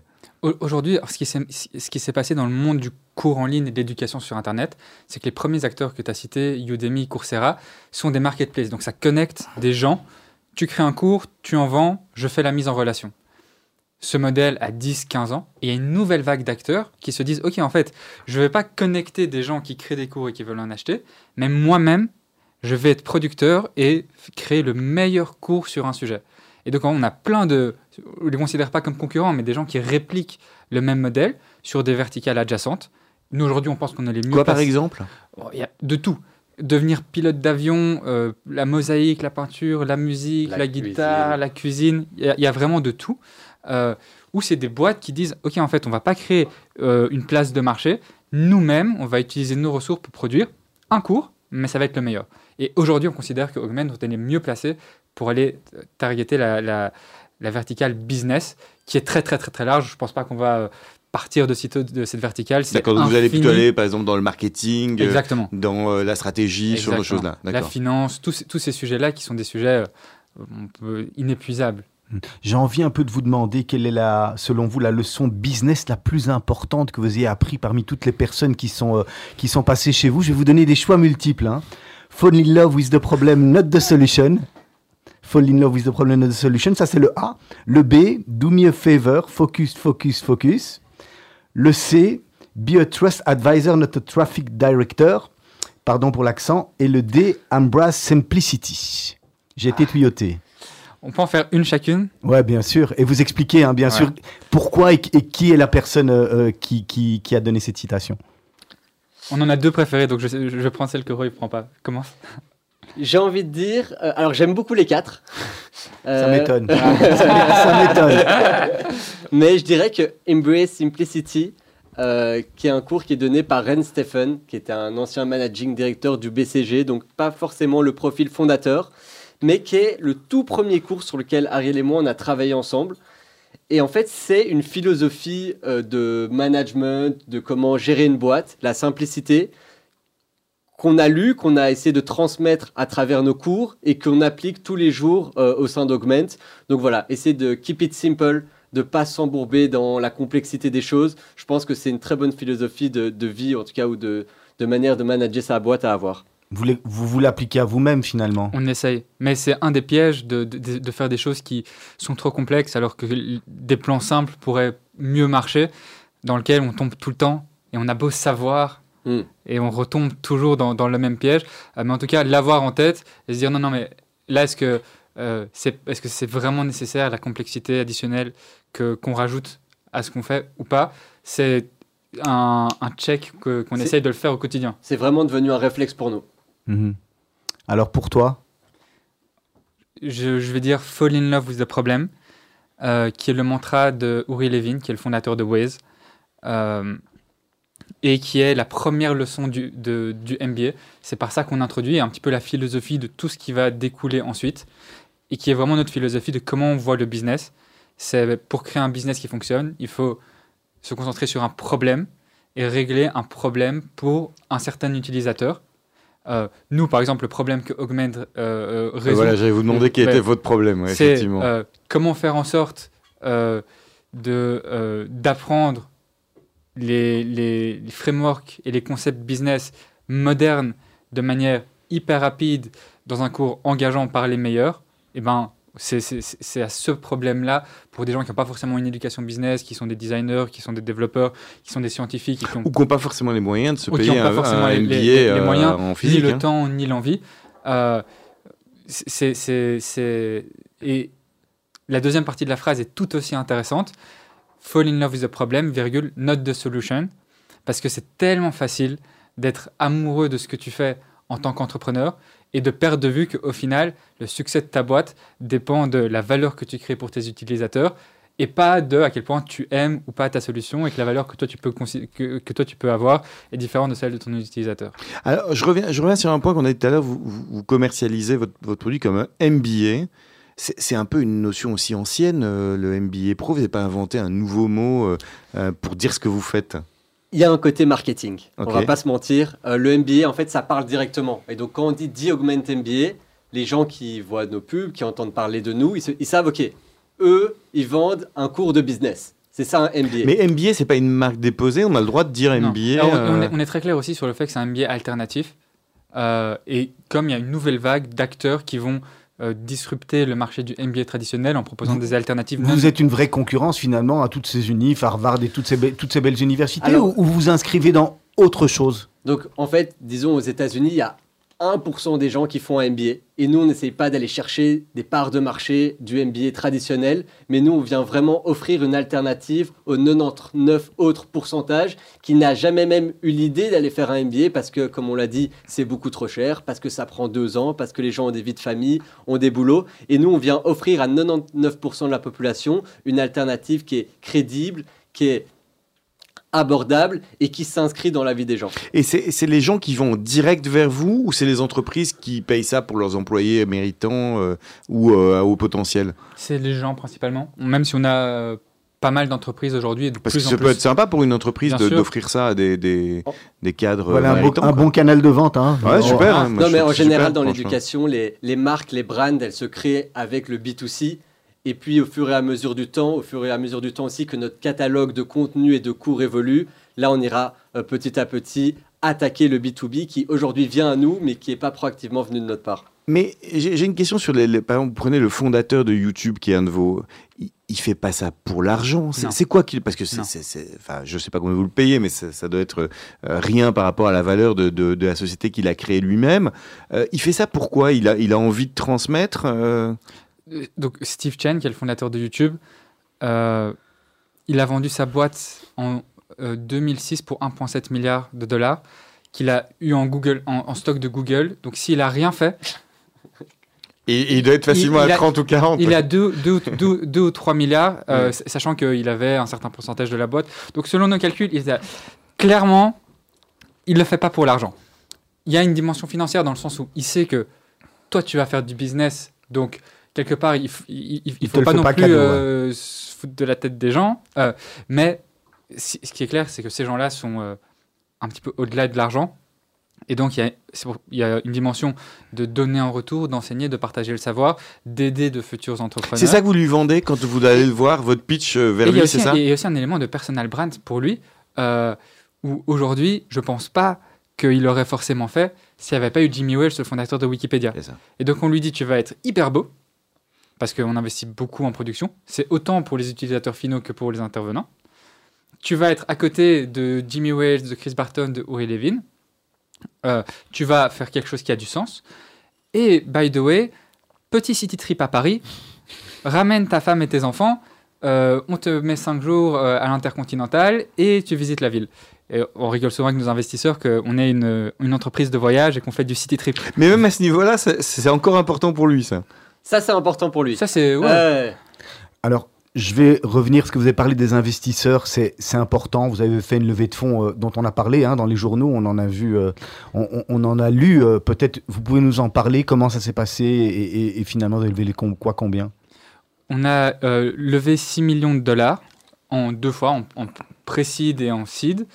Aujourd'hui, ce qui s'est passé dans le monde du cours en ligne et de l'éducation sur Internet, c'est que les premiers acteurs que tu as cités, Udemy, Coursera, sont des marketplaces. Donc ça connecte des gens. Tu crées un cours, tu en vends, je fais la mise en relation ce modèle à 10-15 ans, et il y a une nouvelle vague d'acteurs qui se disent, OK, en fait, je ne vais pas connecter des gens qui créent des cours et qui veulent en acheter, mais moi-même, je vais être producteur et créer le meilleur cours sur un sujet. Et donc, on a plein de, on ne les considère pas comme concurrents, mais des gens qui répliquent le même modèle sur des verticales adjacentes. Nous, aujourd'hui, on pense qu'on a les mieux. Quoi, par exemple? Il y a de tout. Devenir pilote d'avion, euh, la mosaïque, la peinture, la musique, la, guitare, la cuisine, il y, a vraiment de tout. Euh, où c'est des boîtes qui disent Ok, en fait, on va pas créer euh, une place de marché. Nous-mêmes, on va utiliser nos ressources pour produire un cours, mais ça va être le meilleur. Et aujourd'hui, on considère que Augment est mieux placé pour aller targeter la, la, verticale business, qui est très, très, très, très large. Je ne pense pas qu'on va euh, partir de, de cette verticale. D'accord, vous allez plutôt aller, par exemple, dans le marketing, Exactement. dans la stratégie, sur ces choses-là. La finance, tous, tous ces sujets-là qui sont des sujets inépuisables. J'ai envie un peu de vous demander quelle est la, selon vous, la leçon business la plus importante que vous ayez appris parmi toutes les personnes qui sont, euh, qui sont passées chez vous. Je vais vous donner des choix multiples. Hein. Fall in love with the problem, not the solution. Fall in love with the problem, not the solution. Ça, c'est le A. Le B, do me a favor, focus, focus, focus. Le C, be a trust advisor, not a traffic director. Pardon pour l'accent. Et le D, embrace simplicity. J'ai été tuyauté. On peut en faire une chacune Ouais, bien sûr. Et vous expliquer, hein, bien sûr, pourquoi et, qui est la personne euh, euh, qui, qui, a donné cette citation. On en a deux préférées, donc je, je prends celle que Roy ne prend pas. Commence. (laughs) J'ai envie de dire. euh, alors, j'aime beaucoup les quatre. Ça m'étonne. (laughs) ça m'étonne. (laughs) Mais je dirais que Embrace Simplicity, euh, qui est un cours qui est donné par Ren Stephen, qui était un ancien managing director du BCG, donc pas forcément le profil fondateur, mais qui est le tout premier cours sur lequel Ariel et moi on a travaillé ensemble. Et en fait, c'est une philosophie euh, de management, de comment gérer une boîte, la simplicité, qu'on a lu, qu'on a essayé de transmettre à travers nos cours et qu'on applique tous les jours euh, au sein d'Augment. Donc voilà, essayer de keep it simple, de pas s'embourber dans la complexité des choses. Je pense que c'est une très bonne philosophie de, vie, en tout cas, ou de, de manière de manager sa boîte à avoir. Vous, les- vous vous l'appliquez à vous-même finalement. On essaye. Mais c'est un des pièges de, de- de faire des choses qui sont trop complexes alors que des plans simples pourraient mieux marcher, dans lequel on tombe tout le temps et on a beau savoir Hmm. et on retombe toujours dans, dans le même piège. Euh, mais en tout cas, l'avoir en tête et se dire non, non, mais là, est-ce que euh, c'est est -ce c'est vraiment nécessaire la complexité additionnelle que- qu'on rajoute à ce qu'on fait ou pas? C'est un, un check que- qu'on essaye de le faire au quotidien. C'est vraiment devenu un réflexe pour nous. Mhm. Alors pour toi, je, vais dire Fall in Love with the Problem, euh, qui est le mantra de Uri Levin, qui est le fondateur de Waze, euh, et qui est la première leçon du MBA. C'est par ça qu'on introduit un petit peu la philosophie de tout ce qui va découler ensuite, et qui est vraiment notre philosophie de comment on voit le business. C'est pour créer un business qui fonctionne, il faut se concentrer sur un problème et régler un problème pour un certain utilisateur. Euh, nous, par exemple, le problème que Augment euh, euh, résout, Voilà, j'allais vous demander quel était votre problème, ouais, effectivement. euh, comment faire en sorte euh, de, euh, d'apprendre les, les, les frameworks et les concepts business modernes de manière hyper rapide dans un cours engageant par les meilleurs? Et ben, c'est, à ce problème-là, pour des gens qui n'ont pas forcément une éducation business, qui sont des designers, qui sont des développeurs, qui sont des scientifiques, qui ont Ou qui n'ont pas forcément les moyens de se payer n'ont pas un, forcément un les, les- les euh, moyens, en ni le hein. temps, ni l'envie. Euh, c'est, Et la deuxième partie de la phrase est tout aussi intéressante. Fall in love with a problem, virgule, not the solution. Parce que c'est tellement facile d'être amoureux de ce que tu fais en tant qu'entrepreneur et de perdre de vue qu'au final, le succès de ta boîte dépend de la valeur que tu crées pour tes utilisateurs et pas de à quel point tu aimes ou pas ta solution et que la valeur que toi tu peux, que, toi, tu peux avoir est différente de celle de ton utilisateur. Alors, je reviens, je reviens sur un point qu'on a dit tout à l'heure. Vous, commercialisez votre, votre produit comme un MBA. C'est c'est un peu une notion aussi ancienne, euh, le MBA Pro. Vous n'avez pas inventé un nouveau mot euh, euh, pour dire ce que vous faites Il y a un côté marketing. Ok. On va pas se mentir. Euh, le MBA, en fait, ça parle directement. Et donc, quand on dit The Augment MBA, les gens qui voient nos pubs, qui entendent parler de nous, ils, se- ils savent, OK, eux, ils vendent un cours de business. C'est ça un MBA. Mais MBA, c'est pas une marque déposée. On a le droit de dire Non. MBA. Alors, on, euh, est, on est très clair aussi sur le fait que c'est un biais alternatif. Euh, et comme il y a une nouvelle vague d'acteurs qui vont euh, disrupter le marché du MBA traditionnel en proposant Vous- des alternatives. non- vous êtes une vraie concurrence finalement à toutes ces unifs, Harvard et toutes ces, be- toutes ces belles universités Alors- ou, ou vous vous inscrivez dans autre chose? Donc, en fait, disons aux États-Unis, il y a 1% des gens qui font un MBA. Et nous, on n'essaye pas d'aller chercher des parts de marché du MBA traditionnel, mais nous, on vient vraiment offrir une alternative aux 99 autres pourcentages qui n'a jamais même eu l'idée d'aller faire un MBA parce que, comme on l'a dit, c'est beaucoup trop cher, parce que ça prend deux ans, parce que les gens ont des vies de famille, ont des boulots. Et nous, on vient offrir à 99% de la population une alternative qui est crédible, qui est abordable et qui s'inscrit dans la vie des gens. Et c'est c'est les gens qui vont direct vers vous ou c'est les entreprises qui payent ça pour leurs employés méritants euh, ou euh, à haut potentiel? C'est les gens principalement. Même si on a euh, pas mal d'entreprises aujourd'hui de Parce que en ça plus. peut être sympa pour une entreprise d'offrir ça à des, des, des cadres Voilà un, méritants, un bon canal de vente. Hein. Ouais, super. Ah, hein, moi, non, mais en général, super, dans l'éducation, les, les marques, les brands, elles se créent avec le B2C. Et puis, au fur et à mesure du temps, au fur et à mesure du temps aussi que notre catalogue de contenu et de cours évolue, là, on ira euh, petit à petit attaquer le B2B qui aujourd'hui vient à nous, mais qui n'est pas proactivement venu de notre part. Mais j'ai une question sur les, les- Par exemple, vous prenez le fondateur de YouTube qui est un de vos. Il, il fait pas ça pour l'argent. C'est quoi qu'il. Parce que c'est. Enfin, je sais pas combien vous le payez, mais ça, ça doit être euh, rien par rapport à la valeur de, de- de la société qu'il a créée lui-même. Euh, il fait ça pourquoi? Il a, il a envie de transmettre Euh, Donc Steve Chen, qui est le fondateur de YouTube, euh, il a vendu sa boîte en euh, 2006 pour 1,7 milliard de dollars qu'il a eu en, Google, en, en stock de Google. Donc s'il a rien fait, Et, il doit être facilement Il- il à a- 30 ou 40. Il a 2 deux, deux- deux ou 3 milliards, euh, sachant qu'il avait un certain pourcentage de la boîte. Donc selon nos calculs, il a- clairement, il ne le fait pas pour l'argent. Il y a une dimension financière dans le sens où il sait que toi, tu vas faire du business, donc quelque part, il ne il, faut pas non pas plus cadeau, euh, se foutre de la tête des gens. euh, mais si- ce qui est clair, c'est que ces gens-là sont euh, un petit peu au-delà de l'argent. Et donc, il y, y a une dimension de donner en retour, d'enseigner, de partager le savoir, d'aider de futurs entrepreneurs. C'est ça que vous lui vendez quand vous allez le voir, votre pitch vers Et lui, c'est ça Il y a aussi un élément de personal brand pour lui, où aujourd'hui, je pense pas qu'il aurait forcément fait s'il n'y avait pas eu Jimmy Wales, le fondateur de Wikipédia. Et donc on lui dit, tu vas être hyper beau, parce qu'on investit beaucoup en production. C'est autant pour les utilisateurs finaux que pour les intervenants. Tu vas être à côté de Jimmy Wales, de Chris Barton, de Uri Levin. Euh, tu vas faire quelque chose qui a du sens. Et, by the way, petit city trip à Paris, ramène ta femme et tes enfants, euh, on te met 5 jours euh, à l'intercontinental et tu visites la ville. Et on rigole souvent avec nos investisseurs qu'on est une, entreprise de voyage et qu'on fait du city trip. Mais même à ce niveau-là, c'est encore important pour lui, ça. Ça, c'est important pour lui. Ça, c'est. ouais. Ouais. Alors, je vais revenir, parce que vous avez parlé des investisseurs, c'est c'est important. Vous avez fait une levée de fonds euh, dont on a parlé hein, dans les journaux, on en a vu, euh, on, on- on en a lu. euh, Peut-être, vous pouvez nous en parler, comment ça s'est passé et, et- et finalement, vous avez levé les quoi, combien? On a euh, levé 6 millions de dollars en deux fois, en, en pré-seed et en seed.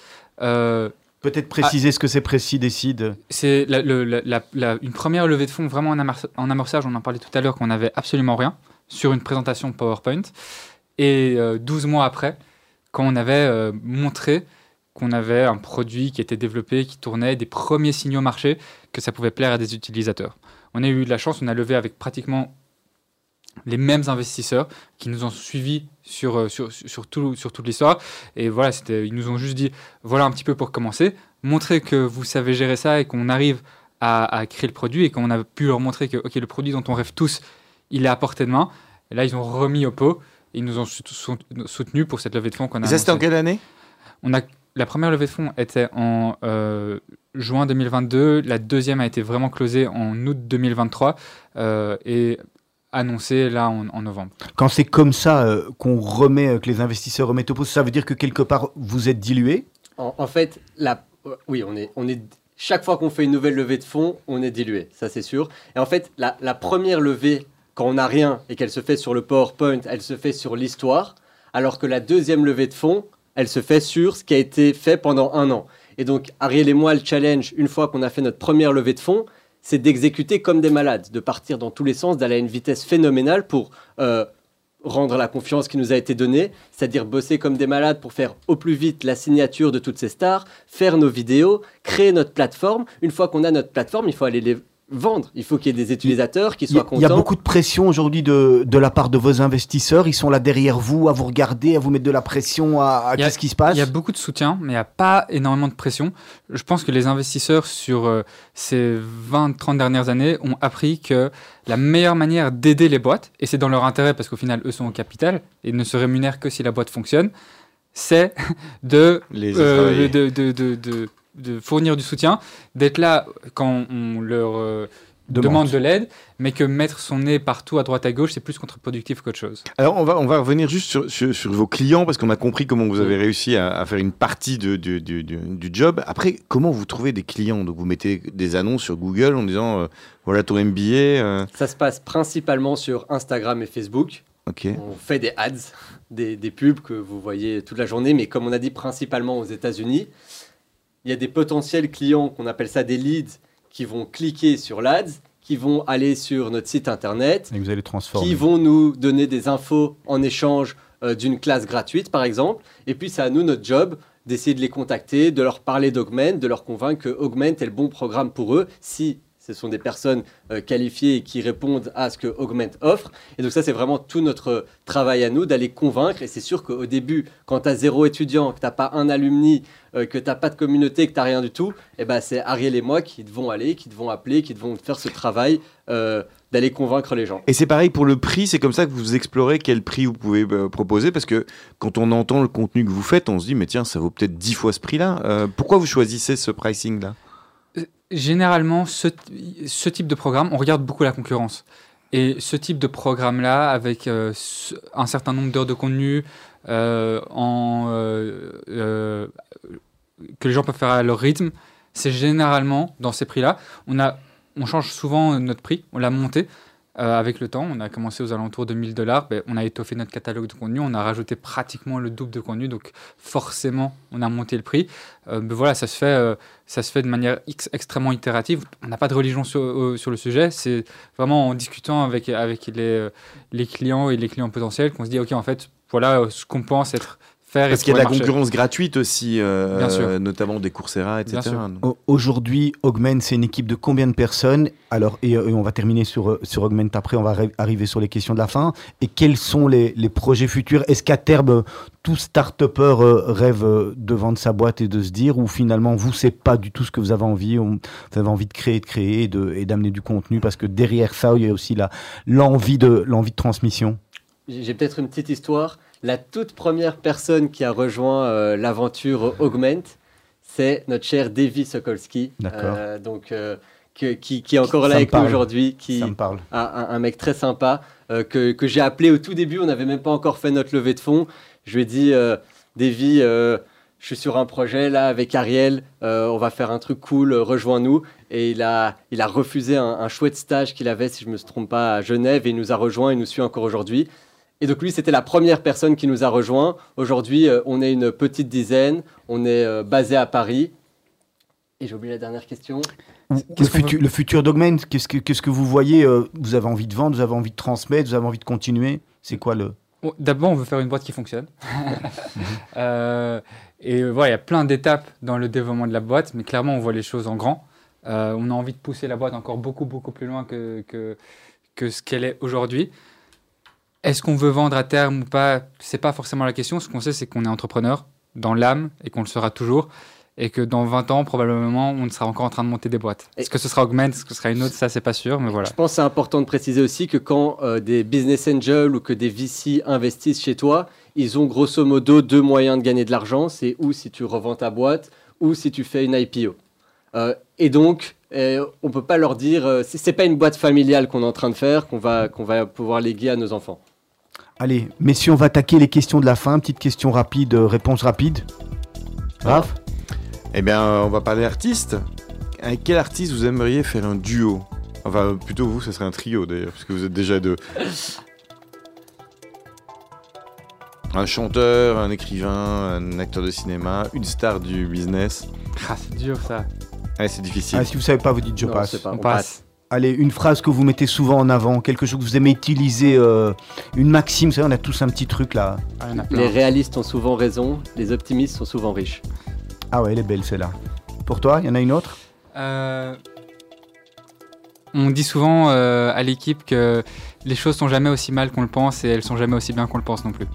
Peut-être préciser ce que c'est précis seeds. c'est la- le- la- la- la- une première levée de fonds vraiment en, amorce- en amorçage. On en parlait tout à l'heure qu'on n'avait absolument rien sur une présentation PowerPoint. Et euh, 12 mois après, quand on avait euh, montré qu'on avait un produit qui était développé, qui tournait, des premiers signaux marché, que ça pouvait plaire à des utilisateurs. On a eu de la chance, on a levé avec pratiquement les mêmes investisseurs qui nous ont suivis sur, euh, sur, sur, tout- sur toute l'histoire. Et voilà, ils nous ont juste dit, voilà un petit peu pour commencer, montrer que vous savez gérer ça et qu'on arrive à, à créer le produit et qu'on a pu leur montrer que ok le produit dont on rêve tous, il est à portée de main. Et là, ils ont remis au pot et ils nous ont sou- sou- soutenus pour cette levée de fonds qu'on a c'était en quelle année? On a, la première levée de fonds était en euh, juin 2022, la deuxième a été vraiment closée en août 2023 euh, et annoncée là en, en novembre. Quand c'est comme ça euh, qu'on remet, euh, que les investisseurs remettent au pot, ça veut dire que quelque part, vous êtes dilué En, en fait, la, euh, oui, on est, on est, chaque fois qu'on fait une nouvelle levée de fonds, on est dilué, ça c'est sûr. Et en fait, la, la première levée, quand on n'a rien et qu'elle se fait sur le PowerPoint, elle se fait sur l'histoire, alors que la deuxième levée de fonds, elle se fait sur ce qui a été fait pendant un an. Et donc, Ariel et moi, le challenge, une fois qu'on a fait notre première levée de fonds, c'est d'exécuter comme des malades, de partir dans tous les sens, d'aller à une vitesse phénoménale pour euh, rendre la confiance qui nous a été donnée, c'est-à-dire bosser comme des malades pour faire au plus vite la signature de toutes ces stars, faire nos vidéos, créer notre plateforme. Une fois qu'on a notre plateforme, il faut aller vendre. Il faut qu'il y ait des utilisateurs qui soient a- il y a contents. beaucoup de pression aujourd'hui de, de la part de vos investisseurs. Ils sont là derrière vous, à vous regarder, à vous mettre de la pression, à, qu'est-ce qui se passe Il y a beaucoup de soutien, mais il n'y a pas énormément de pression. Je pense que les investisseurs sur euh, ces 20-30 dernières années ont appris que la meilleure manière d'aider les boîtes, et c'est dans leur intérêt parce qu'au final, eux sont au capital et ne se rémunèrent que si la boîte fonctionne, c'est (laughs) de, Les euh, de, de, de- fournir du soutien, d'être là quand on leur euh, Demande. demande de l'aide, mais que mettre son nez partout à droite à gauche, c'est plus contre-productif qu'autre chose. Alors, on va, on va revenir juste sur, sur- sur vos clients parce qu'on a compris comment vous avez réussi à, à faire une partie de- de- de- du job. Après, comment vous trouvez des clients? Donc, vous mettez des annonces sur Google en disant euh, voilà ton MBA. euh, Ça se passe principalement sur Instagram et Facebook. ok. On fait des ads, des, des pubs que vous voyez toute la journée, mais comme on a dit principalement aux États-Unis, il y a des potentiels clients qu'on appelle ça des leads qui vont cliquer sur l'ads, qui vont aller sur notre site internet, Et vous allez le transformer. qui vont nous donner des infos en échange euh, d'une classe gratuite, par exemple. Et puis, c'est à nous, notre job, d'essayer de les contacter, de leur parler d'Augment, de leur convaincre que Augment est le bon programme pour eux, si ce sont des personnes euh, qualifiées et qui répondent à ce que Augment offre. Et donc ça, c'est vraiment tout notre travail à nous, d'aller convaincre. Et c'est sûr qu'au début, quand tu as zéro étudiant, que tu n'as pas un alumni, euh, que tu n'as pas de communauté, que tu n'as rien du tout, eh ben, c'est Ariel et moi qui devons aller, qui devons appeler, qui devons faire ce travail euh, d'aller convaincre les gens. Et c'est pareil pour le prix, c'est comme ça que vous explorez quel prix vous pouvez proposer, parce que quand on entend le contenu que vous faites, on se dit, mais tiens, ça vaut peut-être 10 fois ce prix-là. Pourquoi vous choisissez ce pricing-là? Généralement, ce, type de programme, on regarde beaucoup la concurrence. Et ce type de programme-là, avec euh, un certain nombre d'heures de contenu, euh, euh, que les gens peuvent faire à leur rythme, c'est généralement dans ces prix-là. On, on change souvent notre prix, on l'a monté euh, avec le temps. On a commencé aux alentours de 1000 dollars, ben, on a étoffé notre catalogue de contenu, on a rajouté pratiquement le double de contenu, donc forcément on a monté le prix. Euh, ben voilà, ça se fait, euh, ça se fait de manière ex- extrêmement itérative. On n'a pas de religion sur, euh, sur le sujet, c'est vraiment en discutant avec, avec les, les clients et les clients potentiels qu'on se dit, ok, en fait, voilà ce qu'on pense être faire. Parce qu'il y a de la marcher. concurrence gratuite aussi, euh, Bien sûr. euh, notamment des Coursera, etc. Aujourd'hui, Augment, c'est une équipe de combien de personnes? Alors, et, euh, et on va terminer sur, euh, sur Augment après, on va arri- arriver sur les questions de la fin. Et quels sont les, les projets futurs? Est-ce qu'à terme, tout start-upper euh, rêve de vendre sa boîte et de se dire, ou finalement, vous, c'est pas du tout ce que vous avez envie on- Vous avez envie de créer, de créer et de- et d'amener du contenu? Parce que derrière ça, il y a aussi la- l'envie de, l'envie de transmission. J'ai j'ai peut-être une petite histoire. La toute première personne qui a rejoint euh, l'aventure Augment, c'est notre cher Davy Sokolski. D'accord. Euh, donc, euh, que- qui, qui est encore là avec nous aujourd'hui, qui Ça me parle. un, un- un mec très sympa que, que j'ai appelé au tout début. On n'avait même pas encore fait notre levée de fonds. Je lui ai dit, Davy, je suis sur un projet là avec Ariel. euh, on va faire un truc cool. euh, Rejoins-nous. Et il a, il a refusé un, un chouette stage qu'il avait, si je me trompe pas, à Genève. Et il nous a rejoint. Il nous suit encore aujourd'hui. Et donc lui, c'était la première personne qui nous a rejoint. Aujourd'hui, euh, on est une petite dizaine. On est euh, basé à Paris. Et j'ai oublié la dernière question. Le Qu'est-ce futur, le futur d'Augment, qu'est-ce que, qu'est-ce que vous voyez euh, Vous avez envie de vendre, vous avez envie de transmettre, vous avez envie de continuer? C'est quoi le... Bon, D'abord, on veut faire une boîte qui fonctionne. (laughs) Euh, et voilà, il y a plein d'étapes dans le développement de la boîte, mais clairement, on voit les choses en grand. Euh, on a envie de pousser la boîte encore beaucoup, beaucoup plus loin que, que, que ce qu'elle est aujourd'hui. Est-ce qu'on veut vendre à terme ou pas? C'est pas forcément la question. Ce qu'on sait, c'est qu'on est entrepreneur dans l'âme et qu'on le sera toujours. Et que dans 20 ans, probablement, on sera encore en train de monter des boîtes. Est-ce que ce sera Augment? Est-ce que ce sera une autre? Ça, c'est pas sûr, mais voilà. Je pense que c'est important de préciser aussi que quand euh, des business angels ou que des VC investissent chez toi, ils ont grosso modo deux moyens de gagner de l'argent. C'est ou si tu revends ta boîte ou si tu fais une IPO. Euh, et donc, euh, on peut pas leur dire, euh, c'est pas une boîte familiale qu'on est en train de faire, qu'on va, qu'on va pouvoir léguer à nos enfants. Allez, messieurs, on va attaquer les questions de la fin. Petite question rapide, euh, réponse rapide. Raph Eh bien, euh, on va parler artiste. Avec quel artiste vous aimeriez faire un duo? Enfin, plutôt vous, ce serait un trio d'ailleurs, puisque vous êtes déjà deux. Un chanteur, un écrivain, un acteur de cinéma, une star du business. Ah, c'est dur, ça. Ouais, c'est difficile. Ah, Si vous savez pas, vous dites je Non, passe. c'est pas- On on passe. Allez, une phrase que vous mettez souvent en avant, quelque chose que vous aimez utiliser, euh, une maxime, vous savez, on a tous un petit truc là. Ah. Les réalistes ont souvent raison, les optimistes sont souvent riches. Ah ouais, elle est belle celle-là. Pour toi, il y en a une autre? Euh, on dit souvent euh, à l'équipe que les choses sont jamais aussi mal qu'on le pense et elles sont jamais aussi bien qu'on le pense non plus.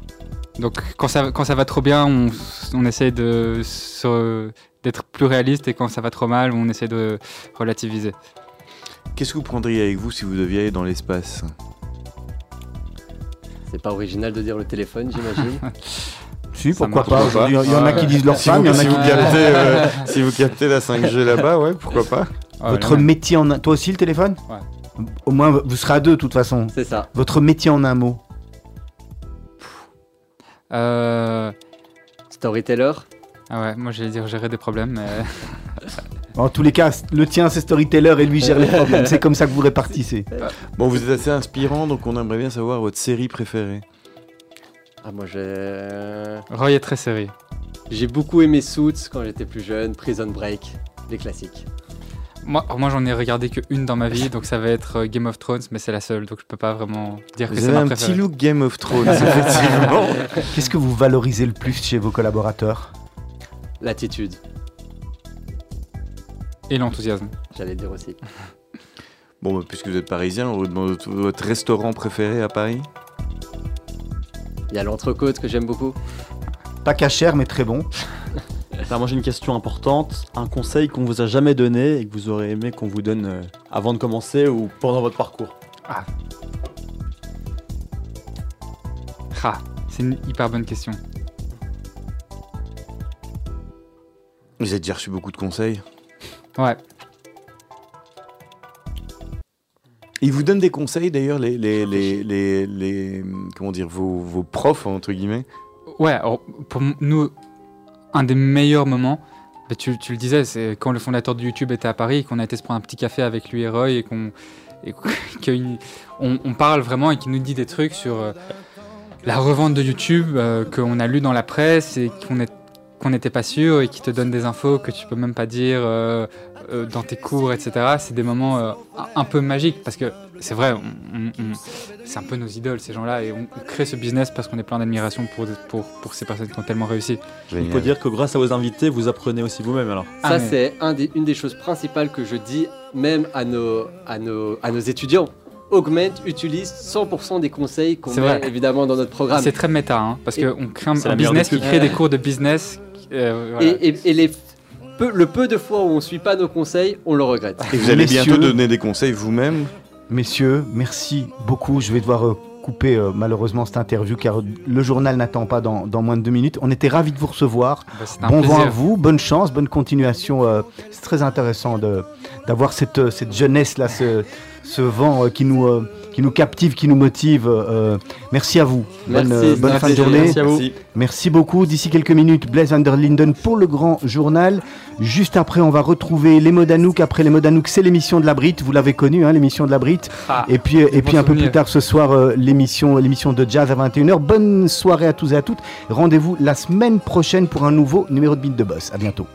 Donc quand ça, quand ça va trop bien, on, on essaie de se- d'être plus réaliste et quand ça va trop mal, on essaie de relativiser. Qu'est-ce que vous prendriez avec vous si vous deviez aller dans l'espace C'est pas original de dire le téléphone, j'imagine. (laughs) Si, pourquoi pas. Il y en a qui disent leur si femme, il y en a si qui vous captez, euh, si vous captez la 5G là-bas, ouais, pourquoi pas Votre métier en un... Toi aussi le téléphone Ouais. Au moins, vous serez à deux de toute façon. C'est ça. Votre métier en un mot Euh, Storyteller, ah ouais, moi j'allais dire gérer des problèmes, mais (laughs) En tous les cas, le tien c'est storyteller et lui gère les problèmes. C'est comme ça que vous répartissez. (laughs) Bon, vous êtes assez inspirant, donc on aimerait bien savoir votre série préférée. ah, moi j'ai. Roy est très serré. J'ai beaucoup aimé Suits quand j'étais plus jeune, Prison Break, les classiques. Moi, moi j'en ai regardé qu'une dans ma vie, donc ça va être euh, Game of Thrones, mais c'est la seule, donc je peux pas vraiment dire que Vous c'est avez ma un préférée. petit look Game of Thrones, (laughs) effectivement. Qu'est-ce que vous valorisez le plus chez vos collaborateurs? L'attitude, Et l'enthousiasme. j'allais dire aussi. (laughs) Bon, bah, puisque vous êtes parisien, on vous demande votre restaurant préféré à Paris Il y a l'entrecôte que j'aime beaucoup. Pas cachère, mais très bon. (laughs) Alors moi j'ai une question importante, un conseil qu'on vous a jamais donné et que vous aurez aimé qu'on vous donne euh, avant de commencer ou pendant votre parcours. Ah, c'est une hyper bonne question. Vous avez déjà reçu beaucoup de conseils. Ouais. Ils vous donnent des conseils d'ailleurs, les, les, les, les, comment dire, vos, vos profs entre guillemets? Ouais, alors, pour nous, un des meilleurs moments, bah, tu, tu le disais, c'est quand le fondateur de YouTube était à Paris, qu'on a été se prendre un petit café avec lui et Roy, et qu'on et (laughs) qu'on- on, on parle vraiment et qu'il nous dit des trucs sur euh, la revente de YouTube euh, qu'on a lu dans la presse et qu'on est qu'on n'était pas sûr et qui te donne des infos que tu peux même pas dire euh, euh, dans tes cours, etc. C'est des moments euh, un, peu magiques parce que c'est vrai, on- on- on- c'est un peu nos idoles ces gens-là et on, on crée ce business parce qu'on est plein d'admiration pour, pour, pour ces personnes qui ont tellement réussi. On Génial. peut dire que grâce à vos invités, vous apprenez aussi vous-même alors. Ah, Ça, mais- c'est un des- une des choses principales que je dis même à nos, à nos, à nos étudiants. Augment utilise 100% des conseils qu'on C'est met vrai. évidemment dans notre programme. C'est très méta hein, parce qu'on crée un, business qui crée des cours de business. Euh, voilà. Et, et- et les peu- le peu de fois où on ne suit pas nos conseils, on le regrette. Et vous allez bientôt donner des conseils vous-même. Messieurs, merci beaucoup. Je vais devoir euh, couper euh, malheureusement cette interview car le journal n'attend pas dans, dans moins de deux minutes. On était ravis de vous recevoir. Bah, Bon vent à vous, bonne chance, bonne continuation. euh, c'est très intéressant de- d'avoir cette, cette jeunesse-là, ce, ce vent euh, qui, nous, euh, qui nous captive, qui nous motive. euh, merci à vous. Merci, bonne euh, bonne fin de journée. Merci à vous. Merci beaucoup. D'ici quelques minutes, Blaise van der Linden pour le grand journal. Juste après, on va retrouver les mots d'Anouk. Après les mots d'Anouk, c'est l'émission de la Brite. Vous l'avez connu, hein, l'émission de la Brite. Ah, Et puis, et des puis un peu plus tard ce soir, euh, l'émission, l'émission de jazz à 21h. Bonne soirée à tous et à toutes. Rendez-vous la semaine prochaine pour un nouveau numéro de Beat de Boss. À bientôt.